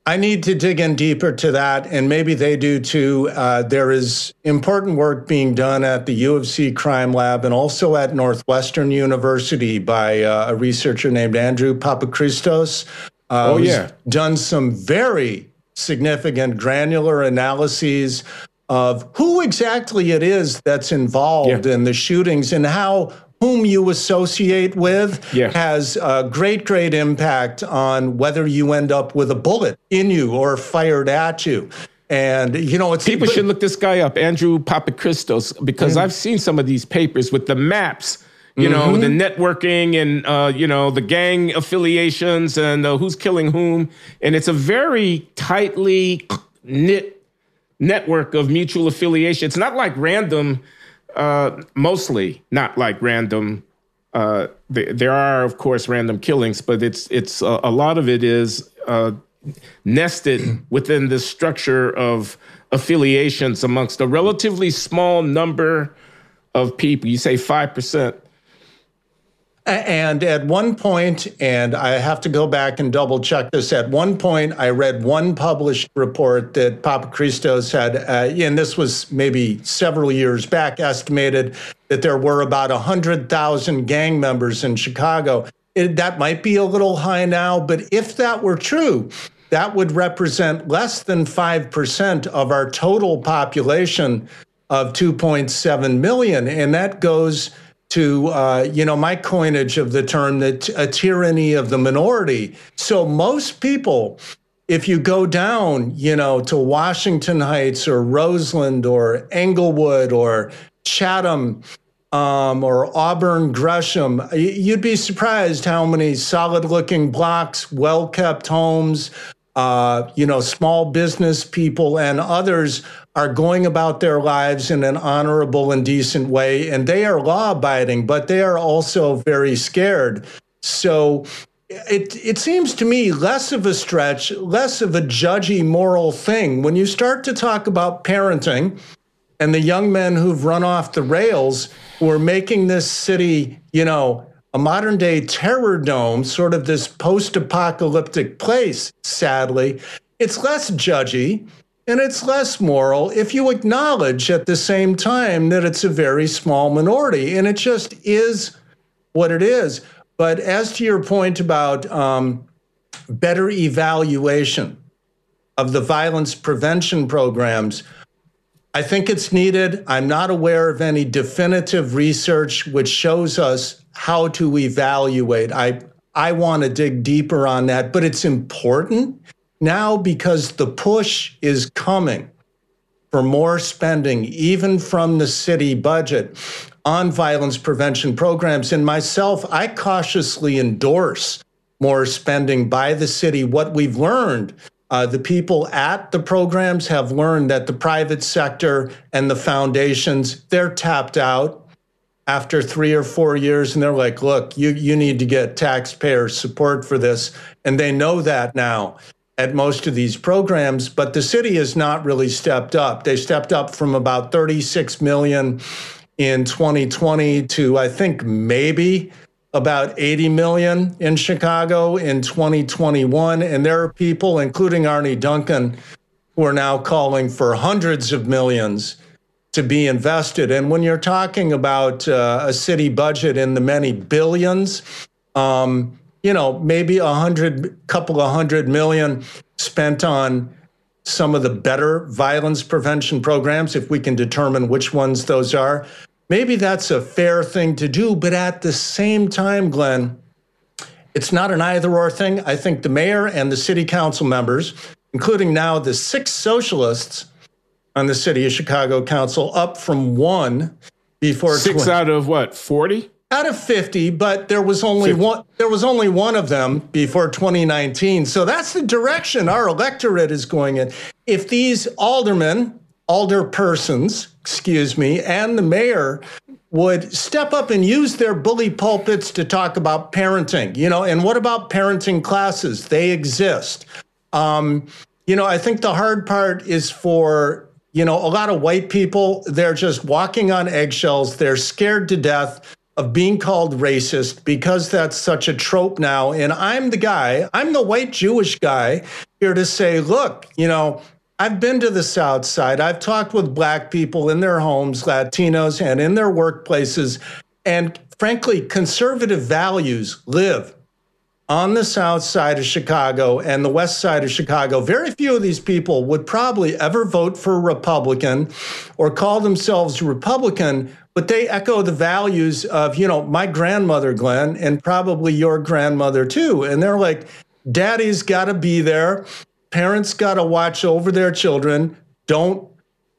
I need to dig in deeper to that, and maybe they do too. Uh, there is important work being done at the U of C Crime Lab and also at Northwestern University by uh, a researcher named Andrew Papachristos. Uh, oh, yeah. Done some very significant granular analyses of who exactly it is that's involved yeah. in the shootings and how whom you associate with yeah. has a great, great impact on whether you end up with a bullet in you or fired at you. And you know, it's people but, should look this guy up, Andrew Papachristos, because yeah. I've seen some of these papers with the maps. You mm-hmm. know, the networking and uh, you know the gang affiliations and uh, who's killing whom, and it's a very tightly knit network of mutual affiliation. It's not like random uh, mostly not like random. Uh, th- there are, of course, random killings, but it's it's uh, a lot of it is uh, nested within the structure of affiliations amongst a relatively small number of people. You say five percent and at one point, and I have to go back and double check this, at one point I read one published report that Papachristos had, uh, and this was maybe several years back, estimated that there were about 100,000 gang members in Chicago. It, that might be a little high now, but if that were true, that would represent less than 5% of our total population of 2.7 million. And that goes to uh, you know my coinage of the term that a tyranny of the minority. So most people, if you go down, you know, to Washington Heights or Roseland or Englewood or Chatham. Um, or Auburn Gresham, you'd be surprised how many solid looking blocks, well kept homes, uh, you know, small business people and others are going about their lives in an honorable and decent way, and they are law abiding, but they are also very scared. So it it seems to me less of a stretch, less of a judgy moral thing when you start to talk about parenting and the young men who've run off the rails who are making this city, you know, a modern day terror dome, sort of this post apocalyptic place, sadly, it's less judgy and it's less moral if you acknowledge at the same time that it's a very small minority. And it just is what it is. But as to your point about um, better evaluation of the violence prevention programs, I think it's needed. I'm not aware of any definitive research which shows us how to evaluate. I I want to dig deeper on that, but it's important now because the push is coming for more spending, even from the city budget, on violence prevention programs. And myself, I cautiously endorse more spending by the city. What we've learned uh, the people at the programs have learned that the private sector and the foundations, they're tapped out after three or four years. And they're like, look, you, you need to get taxpayer support for this. And they know that now at most of these programs, but the city has not really stepped up. They stepped up from about 36 million in 2020 to I think maybe about 80 million in Chicago in 2021. And there are people, including Arne Duncan, who are now calling for hundreds of millions to be invested. And when you're talking about uh, a city budget in the many billions, um, you know, maybe a hundred, couple of hundred million spent on some of the better violence prevention programs, if we can determine which ones those are. Maybe that's a fair thing to do. But at the same time, Glenn, it's not an either or thing. I think the mayor and the city council members, including now the six socialists on the city of Chicago council, up from one before six 20. out of what, 40? Out of 50 but there was only 50. one there was only one of them before 2019 so that's the direction our electorate is going in. If these aldermen alder persons excuse me and the mayor would step up and use their bully pulpits to talk about parenting you know and what about parenting classes? They exist. Um, you know i think the hard part is for you know a lot of white people they're just walking on eggshells. They're scared to death of being called racist because that's such a trope now. And I'm the guy, I'm the white Jewish guy here to say, look, you know, I've been to the South Side. I've talked with Black people in their homes, Latinos, and in their workplaces. And frankly, conservative values live on the South Side of Chicago and the West Side of Chicago. Very few of these people would probably ever vote for a Republican or call themselves Republican but they echo the values of, you know, my grandmother, Glenn, and probably your grandmother too. And they're like, daddy's got to be there. Parents got to watch over their children. Don't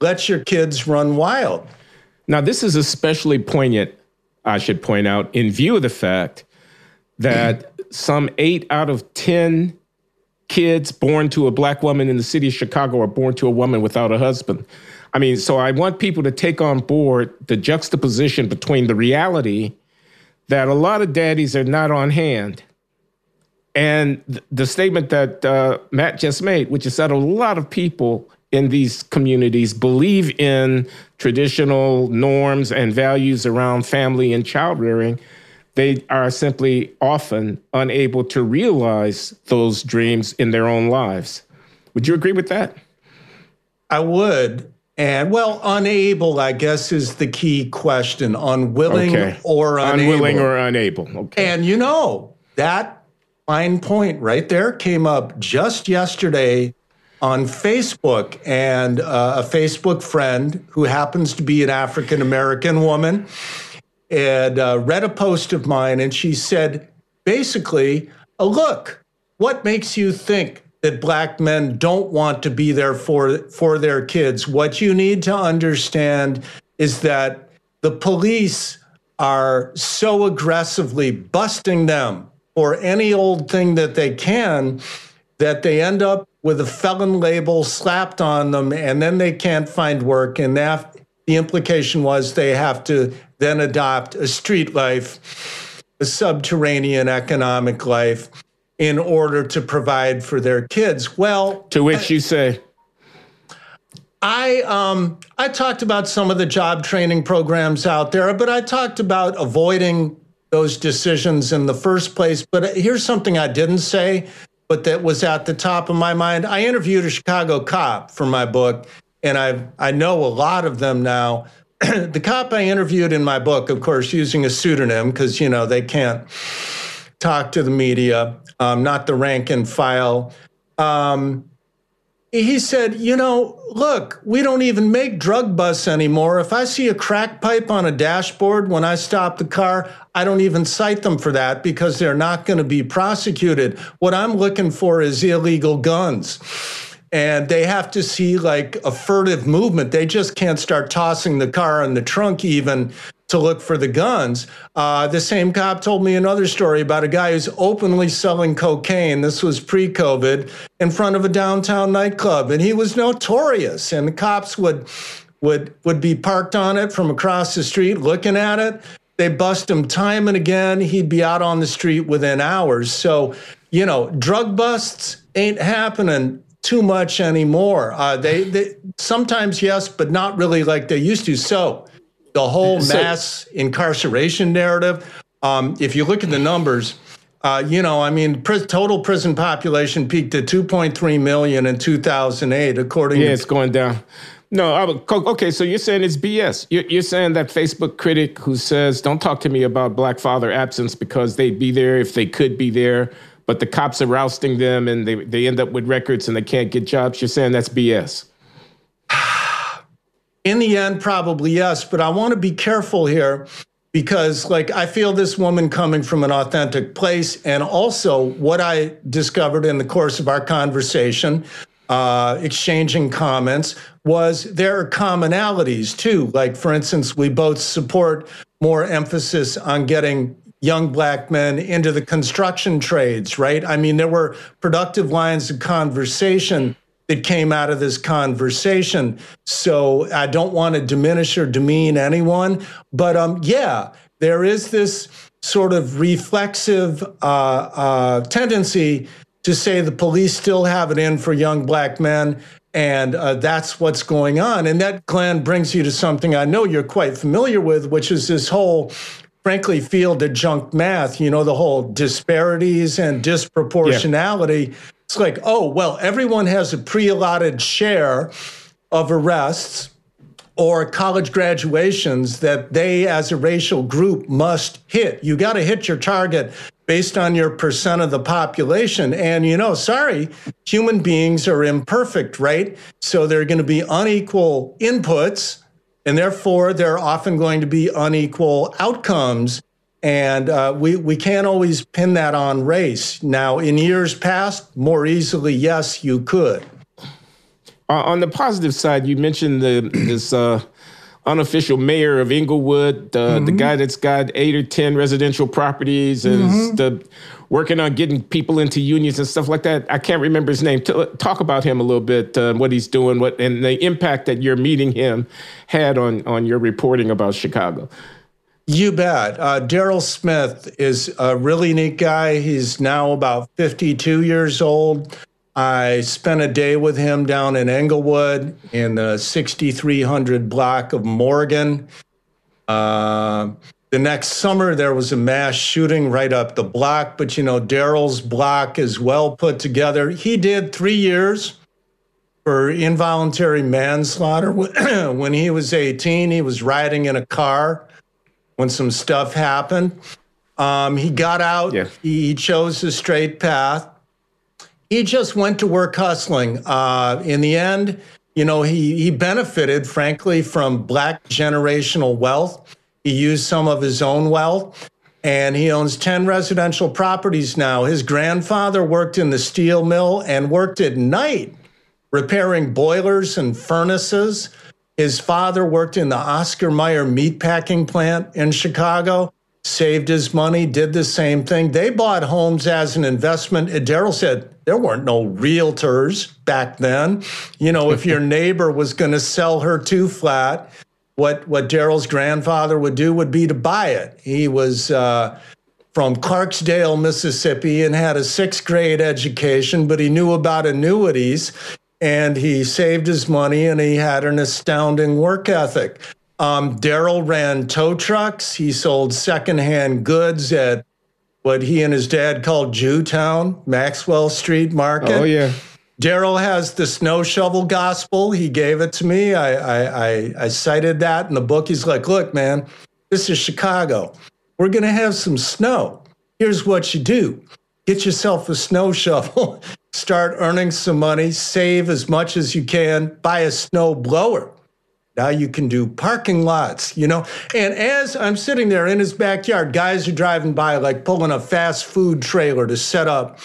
let your kids run wild. Now, this is especially poignant, I should point out, in view of the fact that some eight out of 10 kids born to a black woman in the city of Chicago are born to a woman without a husband. I mean, so I want people to take on board the juxtaposition between the reality that a lot of daddies are not on hand and the statement that uh, Matt just made, which is that a lot of people in these communities believe in traditional norms and values around family and child rearing. They are simply often unable to realize those dreams in their own lives. Would you agree with that? I would. And well, unable, I guess, is the key question. Unwilling okay. or unable. Unwilling or unable. Okay. And you know, that fine point right there came up just yesterday on Facebook. And uh, a Facebook friend who happens to be an African American woman and uh, read a post of mine, and she said, basically, oh, look, what makes you think that black men don't want to be there for for their kids. What you need to understand is that the police are so aggressively busting them for any old thing that they can that they end up with a felon label slapped on them and then they can't find work and the implication was they have to then adopt a street life a subterranean economic life in order to provide for their kids. Well, to which you say, I um, I talked about some of the job training programs out there, but I talked about avoiding those decisions in the first place. But here's something I didn't say, but that was at the top of my mind. I interviewed a Chicago cop for my book, and I I know a lot of them now. the cop I interviewed in my book, of course, using a pseudonym because you know they can't talk to the media, um, not the rank and file. Um, he said, You know, look, we don't even make drug busts anymore. If I see a crack pipe on a dashboard when I stop the car, I don't even cite them for that because they're not going to be prosecuted. What I'm looking for is illegal guns. And they have to see like a furtive movement. They just can't start tossing the car in the trunk, even to look for the guns. Uh, the same cop told me another story about a guy who's openly selling cocaine. This was pre COVID in front of a downtown nightclub, and he was notorious. And the cops would would would be parked on it from across the street looking at it. They bust him time and again. He'd be out on the street within hours. So, you know, drug busts ain't happening too much anymore. Uh, they, they sometimes yes, but not really like they used to. So the whole mass incarceration narrative. Um, if you look at the numbers, uh, you know, I mean, pr- total prison population peaked at 2.3 million in 2008, according. Yeah, to- it's going down. No, I would, okay. So you're saying it's BS. You're, you're, saying that Facebook critic who says, "Don't talk to me about black father absence because they'd be there if they could be there, but the cops are rousting them and they they end up with records and they can't get jobs." You're saying that's BS. In the end, probably yes, but I want to be careful here because like I feel this woman coming from an authentic place and also what I discovered in the course of our conversation uh, exchanging comments was there are commonalities too. Like, for instance, we both support more emphasis on getting young black men into the construction trades, right? I mean, there were productive lines of conversation that came out of this conversation. So I don't want to diminish or demean anyone, but um, yeah, there is this sort of reflexive uh, uh, tendency to say the police still have it in for young black men. And uh, that's what's going on. And that, Glenn, brings you to something I know you're quite familiar with, which is this whole, frankly, field adjunct math, you know, the whole disparities and disproportionality. Yeah. It's like, oh, well, everyone has a pre allotted share of arrests or college graduations that they as a racial group must hit. You got to hit your target based on your percent of the population. And, you know, sorry, human beings are imperfect, right? So there are going to be unequal inputs, and therefore there are often going to be unequal outcomes. And uh, we, we can't always pin that on race. Now, in years past, more easily, yes, you could. Uh, on the positive side, you mentioned the this uh, unofficial mayor of Englewood, uh, mm-hmm. the guy that's got eight or ten residential properties, and mm-hmm. the, working on getting people into unions and stuff like that. I can't remember his name. Talk about him a little bit, uh, what he's doing, what and the impact that your meeting him had on on your reporting about Chicago. You bet. Uh, Darryl Smith is a really neat guy. He's now about 52 years old. I spent a day with him down in Englewood in the 6300 block of Morgan. Uh, the next summer, there was a mass shooting right up the block, but you know, Darryl's block is well put together. He did three years for involuntary manslaughter. when he was 18, he was riding in a car when some stuff happened. Um, he got out, yeah. he chose a straight path he just went to work hustling. Uh, in the end, you know, he, he benefited, frankly, from black generational wealth. He used some of his own wealth and he owns 10 residential properties now. His grandfather worked in the steel mill and worked at night repairing boilers and furnaces. His father worked in the Oscar Mayer meatpacking plant in Chicago, saved his money, did the same thing. They bought homes as an investment. Darryl said, there weren't no realtors back then. You know, if your neighbor was going to sell her two flat, what what Darryl's grandfather would do would be to buy it. He was uh, from Clarksdale, Mississippi, and had a sixth grade education, but he knew about annuities and he saved his money and he had an astounding work ethic. Um, Darryl ran tow trucks. He sold secondhand goods at what he and his dad called Jewtown, Maxwell Street Market. Oh, yeah. Darryl has the snow shovel gospel. He gave it to me. I, I, I, I cited that in the book. He's like, look, man, this is Chicago. We're going to have some snow. Here's what you do get yourself a snow shovel, start earning some money, save as much as you can, buy a snow blower. Now you can do parking lots, you know? And as I'm sitting there in his backyard, guys are driving by, like pulling a fast food trailer to set up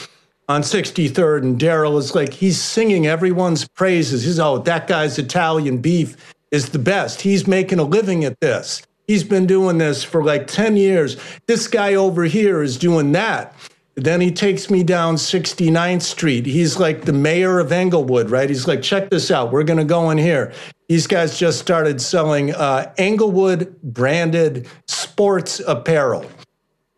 on 63rd. And Darryl is like, he's singing everyone's praises. He's, oh, that guy's Italian beef is the best. He's making a living at this. He's been doing this for like 10 years. This guy over here is doing that. Then he takes me down 69th Street. He's like the mayor of Englewood, right? He's like, check this out. We're going to go in here. These guys just started selling uh, Englewood branded sports apparel.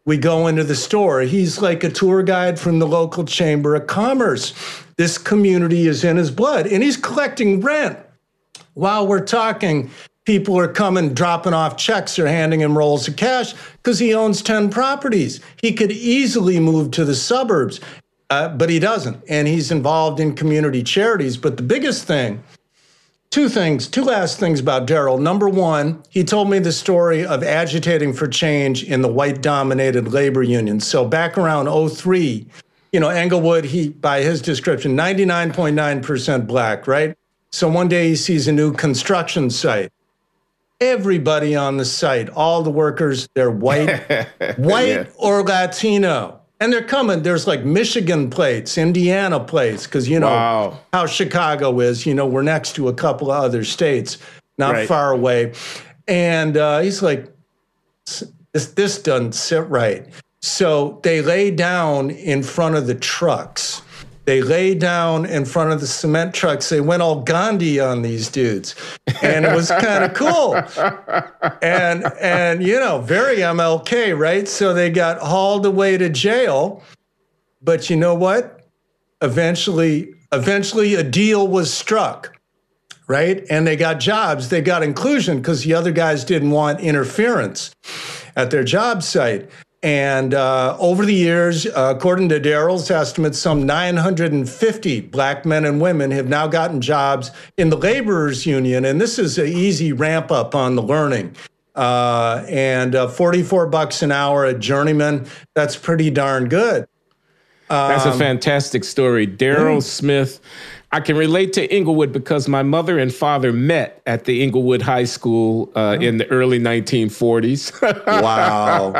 We go into the store. He's like a tour guide from the local chamber of commerce. This community is in his blood, and he's collecting rent. While we're talking, people are coming, dropping off checks or handing him rolls of cash because he owns 10 properties. He could easily move to the suburbs, uh, but he doesn't. And he's involved in community charities. But the biggest thing two things, two last things about Darryl. Number one, he told me the story of agitating for change in the white dominated labor union. So back around 03, you know, Englewood, he, by his description, 99.9% black, right? So one day he sees a new construction site. Everybody on the site, all the workers, they're white, white yeah. or Latino. And they're coming. There's like Michigan plates, Indiana plates, because you know wow. how Chicago is. You know, we're next to a couple of other states, not right. far away. And uh, he's like, this, this doesn't sit right. So they lay down in front of the trucks they lay down in front of the cement trucks. They went all Gandhi on these dudes, and it was kind of cool. And and you know, very MLK, right? So they got hauled away to jail. But you know what? Eventually, eventually, a deal was struck, right? And they got jobs. They got inclusion because the other guys didn't want interference at their job site. And uh, over the years, uh, according to Darryl's estimates, some 950 black men and women have now gotten jobs in the laborers union. And this is an easy ramp up on the learning. Uh, and uh, 44 bucks an hour at journeyman, that's pretty darn good. Um, that's a um, fantastic story. Darryl mm. Smith I can relate to Englewood because my mother and father met at the Englewood High School uh, oh. in the early 1940s. wow,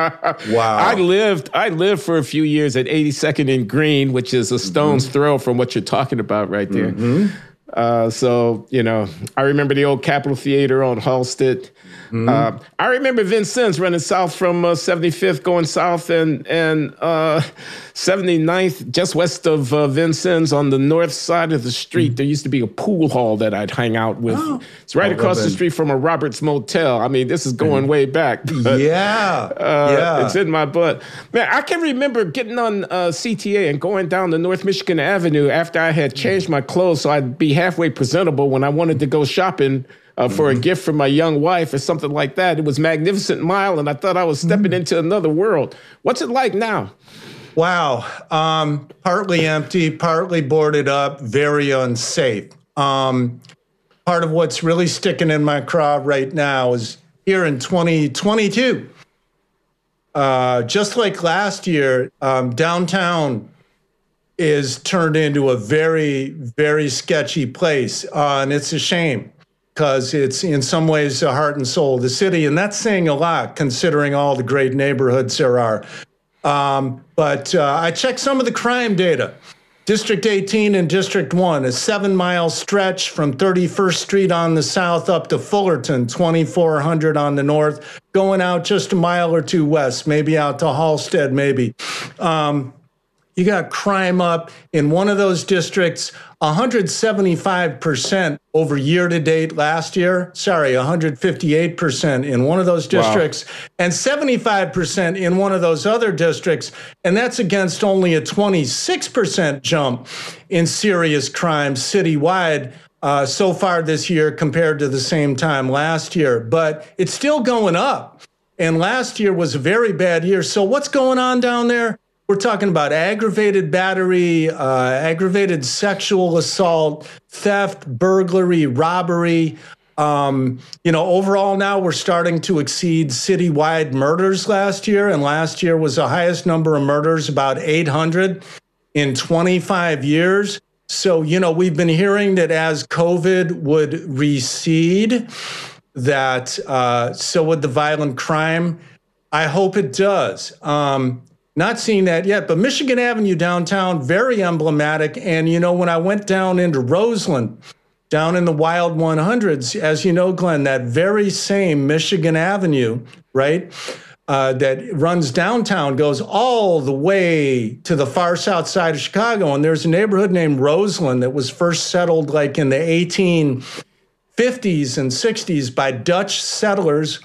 wow! I lived I lived for a few years at 82nd and Green, which is a stone's mm-hmm. throw from what you're talking about right there. Mm-hmm. Uh, so you know, I remember the old Capitol Theater on Halsted. Mm-hmm. Uh, I remember Vincennes running south from uh, 75th, going south and and uh, 79th, just west of uh, Vincennes on the north side of the street. Mm-hmm. There used to be a pool hall that I'd hang out with. Oh. It's right oh, across the street from a Roberts Motel. I mean, this is going mm-hmm. way back. But, yeah, uh, yeah, it's in my butt. Man, I can remember getting on uh, CTA and going down the North Michigan Avenue after I had changed my clothes so I'd be halfway presentable when I wanted to go shopping uh, for mm-hmm. a gift for my young wife or something like that. It was Magnificent Mile, and I thought I was stepping mm-hmm. into another world. What's it like now? Wow. Um, partly empty, partly boarded up, very unsafe. Um, part of what's really sticking in my craw right now is here in 2022. Uh, just like last year, um, downtown is turned into a very, very sketchy place, uh, and it's a shame because it's in some ways the heart and soul of the city. And that's saying a lot considering all the great neighborhoods there are. Um, but uh, I checked some of the crime data. District 18 and District 1, a seven mile stretch from 31st Street on the south up to Fullerton, 2400 on the north, going out just a mile or two west, maybe out to Halsted, maybe. Um, you got crime up in one of those districts 175% over year to date last year. Sorry, 158% in one of those districts wow. and 75% in one of those other districts. And that's against only a 26% jump in serious crime citywide. Uh, so far this year compared to the same time last year, but it's still going up. And last year was a very bad year. So, what's going on down there? We're talking about aggravated battery, uh, aggravated sexual assault, theft, burglary, robbery. Um, you know, overall now we're starting to exceed citywide murders last year, and last year was the highest number of murders, about 800 in 25 years. So, you know, we've been hearing that as COVID would recede, that uh, so would the violent crime. I hope it does. Um, not seeing that yet, but Michigan Avenue downtown, very emblematic. And, you know, when I went down into Roseland, down in the Wild 100s, as you know, Glenn, that very same Michigan Avenue, right, uh, that runs downtown goes all the way to the far south side of Chicago. And there's a neighborhood named Roseland that was first settled like in the 1850s and 60s by Dutch settlers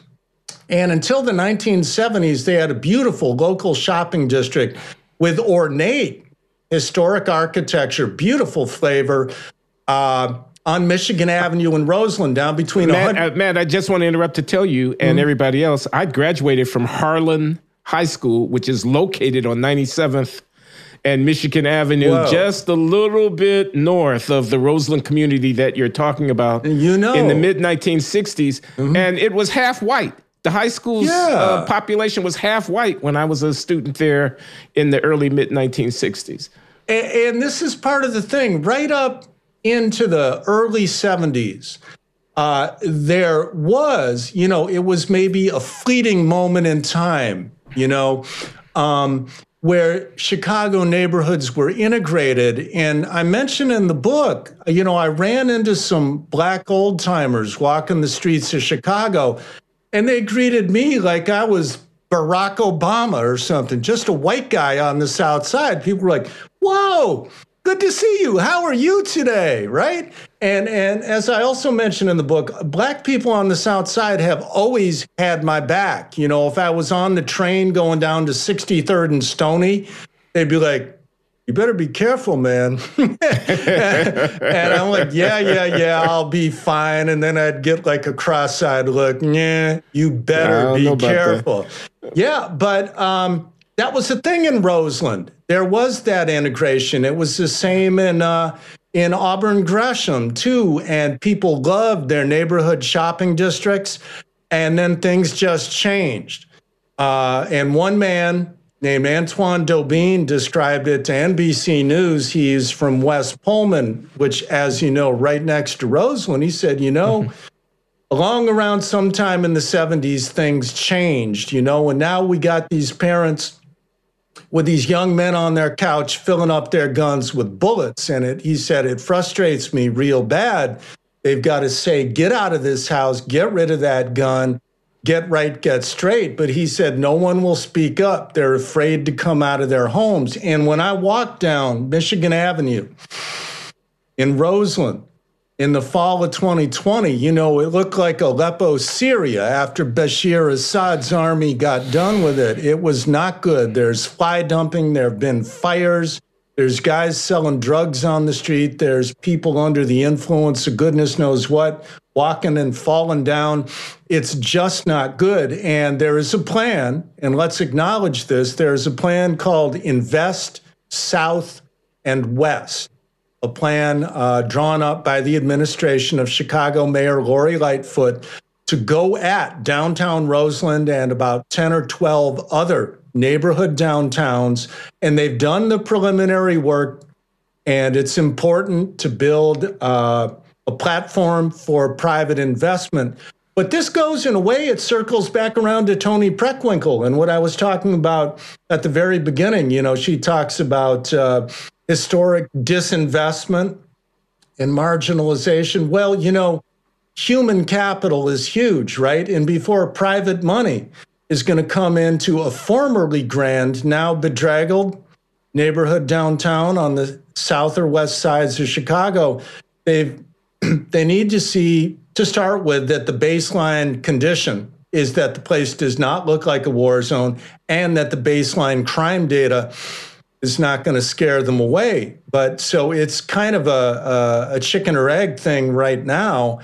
and until the 1970s, they had a beautiful local shopping district with ornate historic architecture, beautiful flavor. Uh, on Michigan Avenue in Roseland, down between. Matt, uh, Matt, I just want to interrupt to tell you and mm-hmm. everybody else. I graduated from Harlan High School, which is located on 97th and Michigan Avenue, Whoa. just a little bit north of the Roseland community that you're talking about. You know, in the mid 1960s, mm-hmm. and it was half white. The high school's yeah. uh, population was half white when I was a student there in the early mid 1960s. And, and this is part of the thing. Right up into the early 70s, uh, there was, you know, it was maybe a fleeting moment in time, you know, um, where Chicago neighborhoods were integrated. And I mentioned in the book, you know, I ran into some black old timers walking the streets of Chicago, and they greeted me like I was Barack Obama or something, just a white guy on the South Side. People were like, whoa, good to see you. How are you today? Right? And and as I also mentioned in the book, black people on the South Side have always had my back. You know, if I was on the train going down to 63rd and Stony, they'd be like, you better be careful, man. and I'm like, yeah, yeah, yeah, I'll be fine. And then I'd get like a cross-eyed look. Yeah, you better be careful. Yeah, but um, that was the thing in Roseland. There was that integration. It was the same in uh, in Auburn Gresham too, and people loved their neighborhood shopping districts. And then things just changed. Uh, and one man named Antoine Daubin described it to NBC News. He's from West Pullman, which, as you know, right next to Roseland. He said, you know, mm-hmm. along around sometime in the 70s, things changed, you know, and now we got these parents with these young men on their couch filling up their guns with bullets in it. He said, It frustrates me real bad. They've got to say, Get out of this house, get rid of that gun, get right, get straight. But he said, No one will speak up. They're afraid to come out of their homes. And when I walked down Michigan Avenue in Roseland, in the fall of 2020, you know, it looked like Aleppo, Syria after Bashar Assad's army got done with it. It was not good. There's fly dumping, there have been fires, there's guys selling drugs on the street, there's people under the influence of goodness knows what, walking and falling down. It's just not good. And there is a plan, and let's acknowledge this there's a plan called Invest South and West a plan uh, drawn up by the administration of Chicago Mayor Lori Lightfoot to go at downtown Roseland and about 10 or 12 other neighborhood downtowns. And they've done the preliminary work, and it's important to build uh, a platform for private investment. But this goes in a way, it circles back around to Toni Preckwinkle and what I was talking about at the very beginning. You know, she talks about uh, historic disinvestment and marginalization. Well, you know, human capital is huge, right? And before private money is going to come into a formerly grand, now bedraggled neighborhood downtown on the south or west sides of Chicago, they they need to see to start with that the baseline condition is that the place does not look like a war zone and that the baseline crime data is not going to scare them away. But so it's kind of a, a, a, chicken or egg thing right now.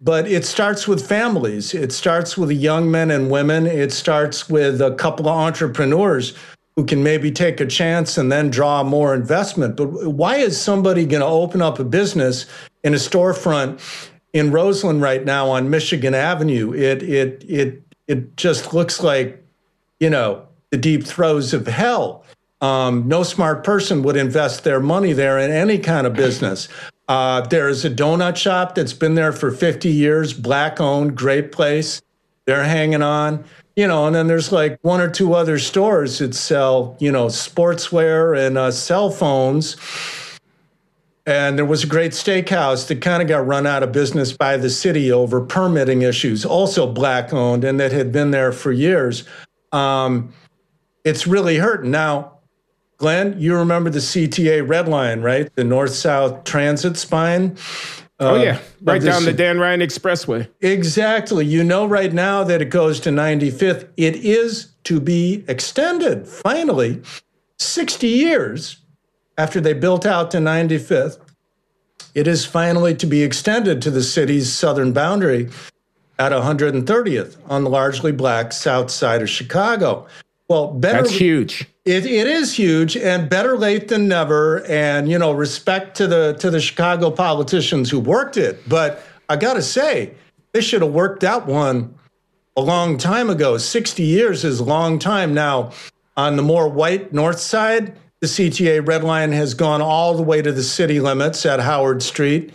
But it starts with families. It starts with young men and women. It starts with a couple of entrepreneurs who can maybe take a chance and then draw more investment. But why is somebody going to open up a business in a storefront in Roseland right now on Michigan Avenue? It it it it just looks like, you know, the deep throes of hell. Um, no smart person would invest their money there in any kind of business. Uh, there's a donut shop that's been there for 50 years, black owned, great place. They're hanging on, you know, and then there's like one or two other stores that sell, you know, sportswear and uh, cell phones. And there was a great steakhouse that kind of got run out of business by the city over permitting issues, also black owned, and that had been there for years. Um, it's really hurting. Now, Glenn, you remember the CTA Red Line, right? The north south transit spine. Oh, uh, yeah. Right down the Dan Ryan Expressway. Exactly. You know right now that it goes to 95th. It is to be extended, finally, 60 years after they built out to 95th. It is finally to be extended to the city's southern boundary at 130th on the largely black south side of Chicago. Well, better. That's huge. It, it is huge, and better late than never. And you know, respect to the to the Chicago politicians who worked it. But I got to say, they should have worked that one a long time ago. Sixty years is a long time now. On the more white north side, the CTA Red Line has gone all the way to the city limits at Howard Street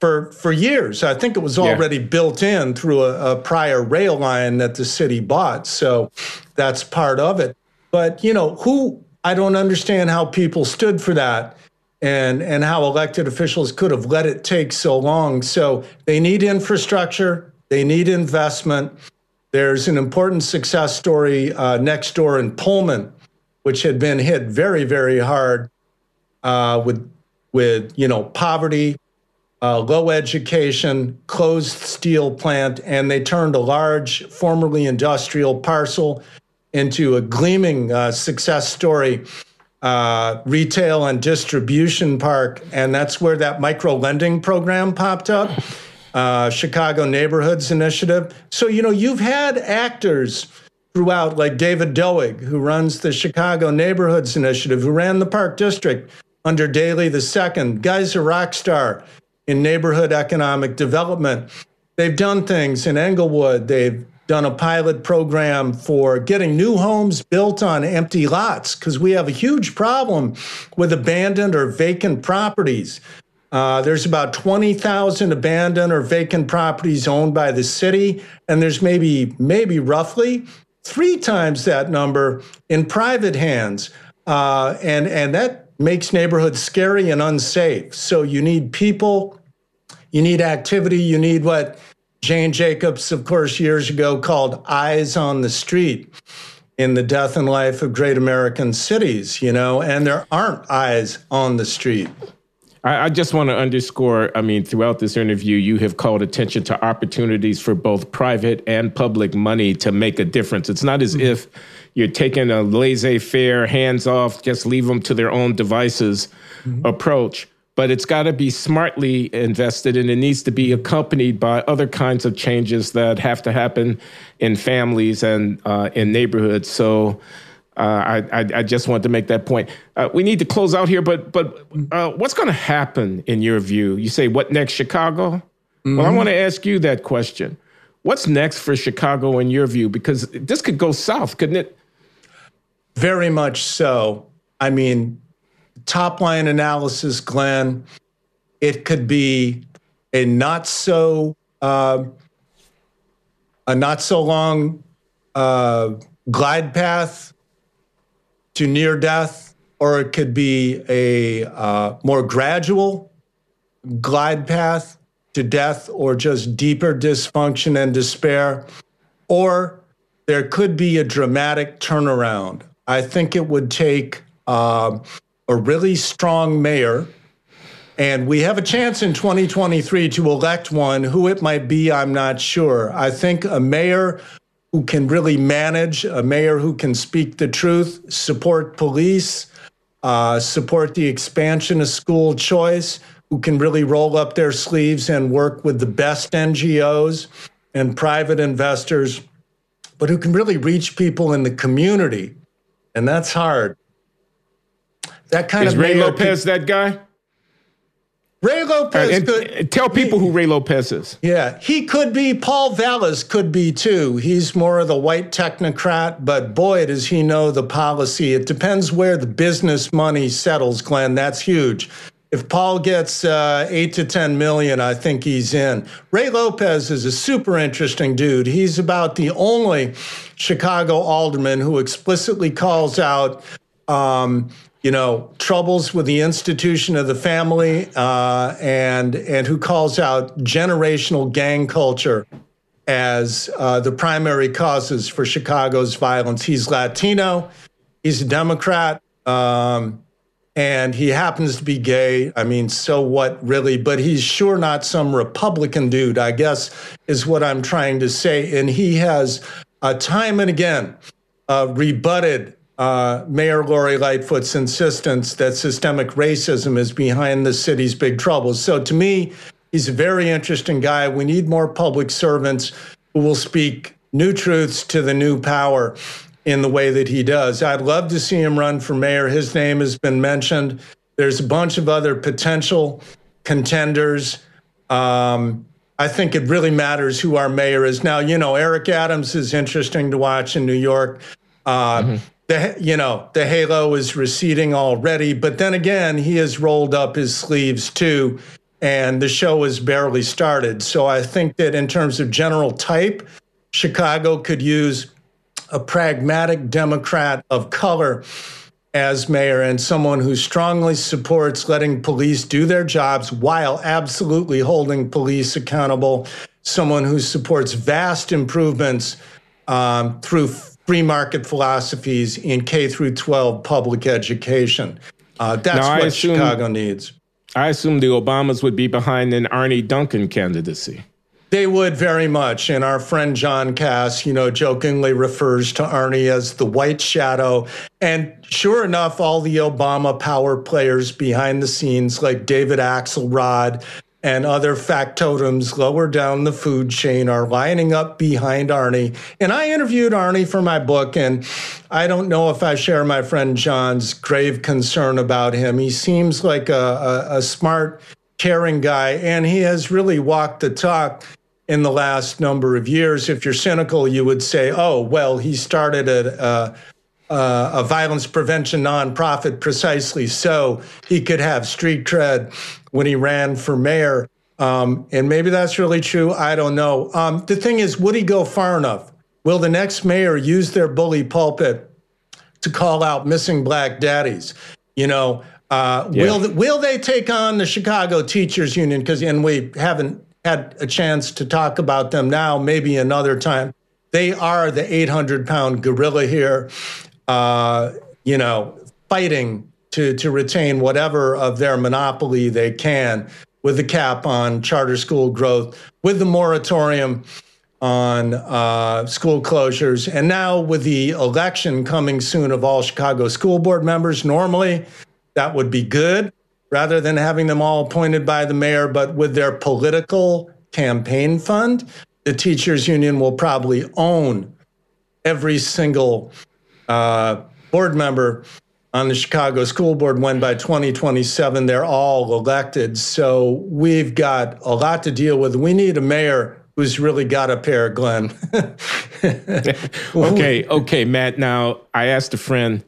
for for years. I think it was already yeah. built in through a, a, prior rail line that the city bought. So that's part of it. But you know, who I don't understand how people stood for that and and how elected officials could have let it take so long. So they need infrastructure, they need investment. There's an important success story uh, next door in Pullman, which had been hit very, very hard uh, with with you know poverty, uh, low education, closed steel plant, and they turned a large, formerly industrial parcel into a gleaming uh, success story. Uh, retail and distribution park, and that's where that micro lending program popped up. Uh, Chicago Neighborhoods Initiative. So, you know, you've had actors throughout, like David Doig, who runs the Chicago Neighborhoods Initiative, who ran the Park District under Daley II. Guy's a rock star in neighborhood economic development. They've done things in Englewood. They've done a pilot program for getting new homes built on empty lots because we have a huge problem with abandoned or vacant properties. Uh, there's about 20,000 abandoned or vacant properties owned by the city, and there's maybe maybe roughly three times that number in private hands, uh, and and that makes neighborhoods scary and unsafe. So you need people you need activity. You need what Jane Jacobs, of course, years ago called eyes on the street in the death and life of great American cities, you know, and there aren't eyes on the street. I, I just want to underscore I mean, throughout this interview, you have called attention to opportunities for both private and public money to make a difference. It's not as mm-hmm. if you're taking a laissez faire, hands off, just leave them to their own devices mm-hmm. approach but it's got to be smartly invested and it needs to be accompanied by other kinds of changes that have to happen in families and uh, in neighborhoods. So uh, I, I, I, just want to make that point. Uh, we need to close out here, but but uh, what's going to happen in your view? You say what next, Chicago? Mm-hmm. Well, I mm-hmm. want to ask you that question. What's next for Chicago in your view? Because this could go south, couldn't it? Very much so. I mean, top line analysis, Glenn, it could be a not so uh, a not so long uh, glide path to near death, or it could be a uh, more gradual glide path to death, or just deeper dysfunction and despair, or there could be a dramatic turnaround. I think it would take uh, a really strong mayor. And we have a chance in 2023 to elect one. Who it might be, I'm not sure. I think a mayor who can really manage, a mayor who can speak the truth, support police, uh, support the expansion of school choice, who can really roll up their sleeves and work with the best NGOs and private investors, but who can really reach people in the community. And that's hard. That kind of is of Ray Lopez that guy? Ray Lopez and, could and tell people he, who Ray Lopez is. Yeah, he could be. Paul Vallas could be too. He's more of the white technocrat, but boy, does he know the policy. It depends where the business money settles, Glenn. That's huge. If Paul gets uh, eight to 10 million, I think he's in. Ray Lopez is a super interesting dude. He's about the only Chicago alderman who explicitly calls out um, you know, troubles with the institution of the family, uh, and and who calls out generational gang culture as uh, the primary causes for Chicago's violence. He's Latino, he's a Democrat, um, and he happens to be gay. I mean, so what, really? But he's sure not some Republican dude. I guess is what I'm trying to say. And he has uh, time and again uh, rebutted uh, Mayor Lori Lightfoot's insistence that systemic racism is behind the city's big troubles. So to me, he's a very interesting guy. We need more public servants who will speak new truths to the new power in the way that he does. I'd love to see him run for mayor. His name has been mentioned. There's a bunch of other potential contenders. Um, I think it really matters who our mayor is. Now, you know, Eric Adams is interesting to watch in New York. Uh, mm-hmm. The, you know, the halo is receding already, but then again, he has rolled up his sleeves too, and the show has barely started. So I think that in terms of general type, Chicago could use a pragmatic Democrat of color as mayor and someone who strongly supports letting police do their jobs while absolutely holding police accountable, someone who supports vast improvements um, through free market philosophies in K through 12 public education. Uh, that's now, what assume, Chicago needs. I assume the Obamas would be behind an Arne Duncan candidacy. They would very much. And our friend John Kass, you know, jokingly refers to Arne as the white shadow. And sure enough, all the Obama power players behind the scenes, like David Axelrod and other factotums lower down the food chain, are lining up behind Arne. And I interviewed Arne for my book, and I don't know if I share my friend John's grave concern about him. He seems like a, a, a smart, caring guy, and he has really walked the talk in the last number of years. If you're cynical, you would say, oh, well, he started a, a, uh, a violence prevention nonprofit precisely so he could have street cred when he ran for mayor. Um, and maybe that's really true. I don't know. Um, the thing is, would he go far enough? Will the next mayor use their bully pulpit to call out missing black daddies? You know, uh, yeah. will will they take on the Chicago Teachers Union? Because and we haven't had a chance to talk about them now, maybe another time. They are the 800 pound gorilla here, uh, you know, fighting to, to retain whatever of their monopoly they can with the cap on charter school growth, with the moratorium on uh, school closures, and now with the election coming soon of all Chicago school board members. Normally, that would be good rather than having them all appointed by the mayor, but with their political campaign fund, the teachers union will probably own every single uh, board member on the Chicago School Board when by 2027 they're all elected. So we've got a lot to deal with. We need a mayor who's really got a pair, Glenn. okay, okay, Matt. Now I asked a friend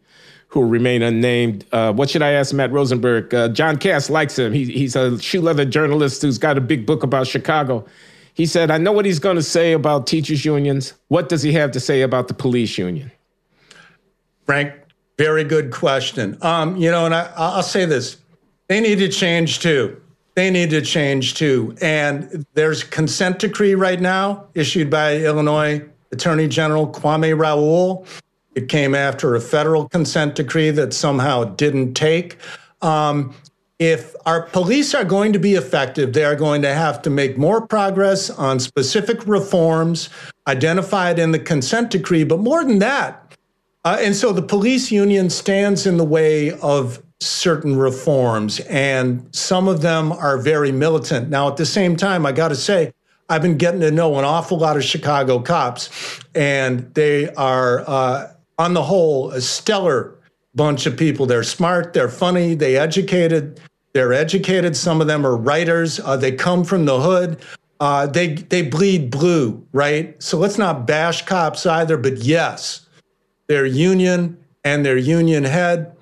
who will remain unnamed. Uh, what should I ask Matt Rosenberg? Uh, John Kass likes him. He, he's a shoe leather journalist who's got a big book about Chicago. He said, I know what he's going to say about teachers' unions. What does he have to say about the police union? Frank, very good question. Um, you know, and I, I'll say this they need to change too. They need to change too. And there's consent decree right now issued by Illinois Attorney General Kwame Raoul it came after a federal consent decree that somehow didn't take. Um, if our police are going to be effective, they are going to have to make more progress on specific reforms identified in the consent decree. But more than that, uh, and so the police union stands in the way of certain reforms, and some of them are very militant. Now, at the same time, I got to say, I've been getting to know an awful lot of Chicago cops, and they are. Uh, on the whole, a stellar bunch of people. They're smart, they're funny, they educated, they're educated. Some of them are writers. Uh, they come from the hood. Uh, they they bleed blue, right? So let's not bash cops either. But yes, their union and their union head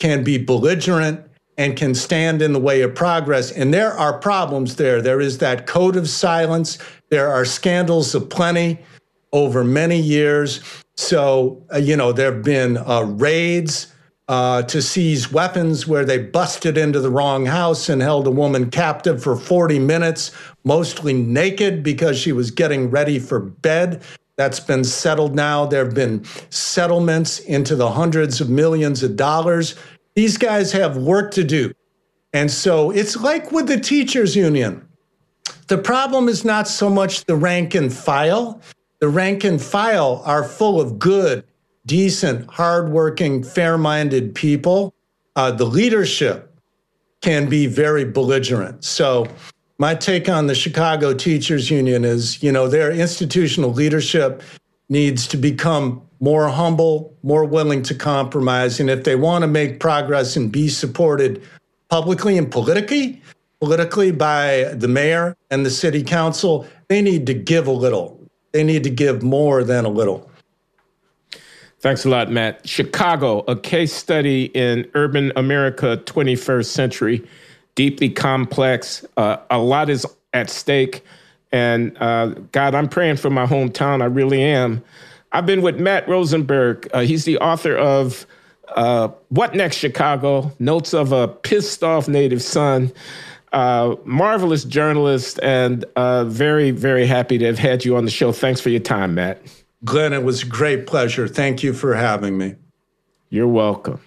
can be belligerent and can stand in the way of progress. And there are problems there. There is that code of silence. There are scandals aplenty over many years. So, uh, you know, there have been uh, raids uh, to seize weapons where they busted into the wrong house and held a woman captive for 40 minutes, mostly naked because she was getting ready for bed. That's been settled now. There have been settlements into the hundreds of millions of dollars. These guys have work to do. And so it's like with the teachers union. The problem is not so much the rank and file, the rank and file are full of good, decent, hardworking, fair minded people. Uh, the leadership can be very belligerent. So, my take on the Chicago Teachers Union is you know, their institutional leadership needs to become more humble, more willing to compromise. And if they want to make progress and be supported publicly and politically, politically by the mayor and the city council, they need to give a little. They need to give more than a little. Thanks a lot, Matt. Chicago, a case study in urban America, 21st century, deeply complex. Uh, a lot is at stake. And uh, God, I'm praying for my hometown. I really am. I've been with Matt Rosenberg. Uh, he's the author of uh, What Next Chicago? Notes of a Pissed Off Native Son. Uh, marvelous journalist, and uh, very, very happy to have had you on the show. Thanks for your time, Matt. Glenn, it was a great pleasure. Thank you for having me. You're welcome.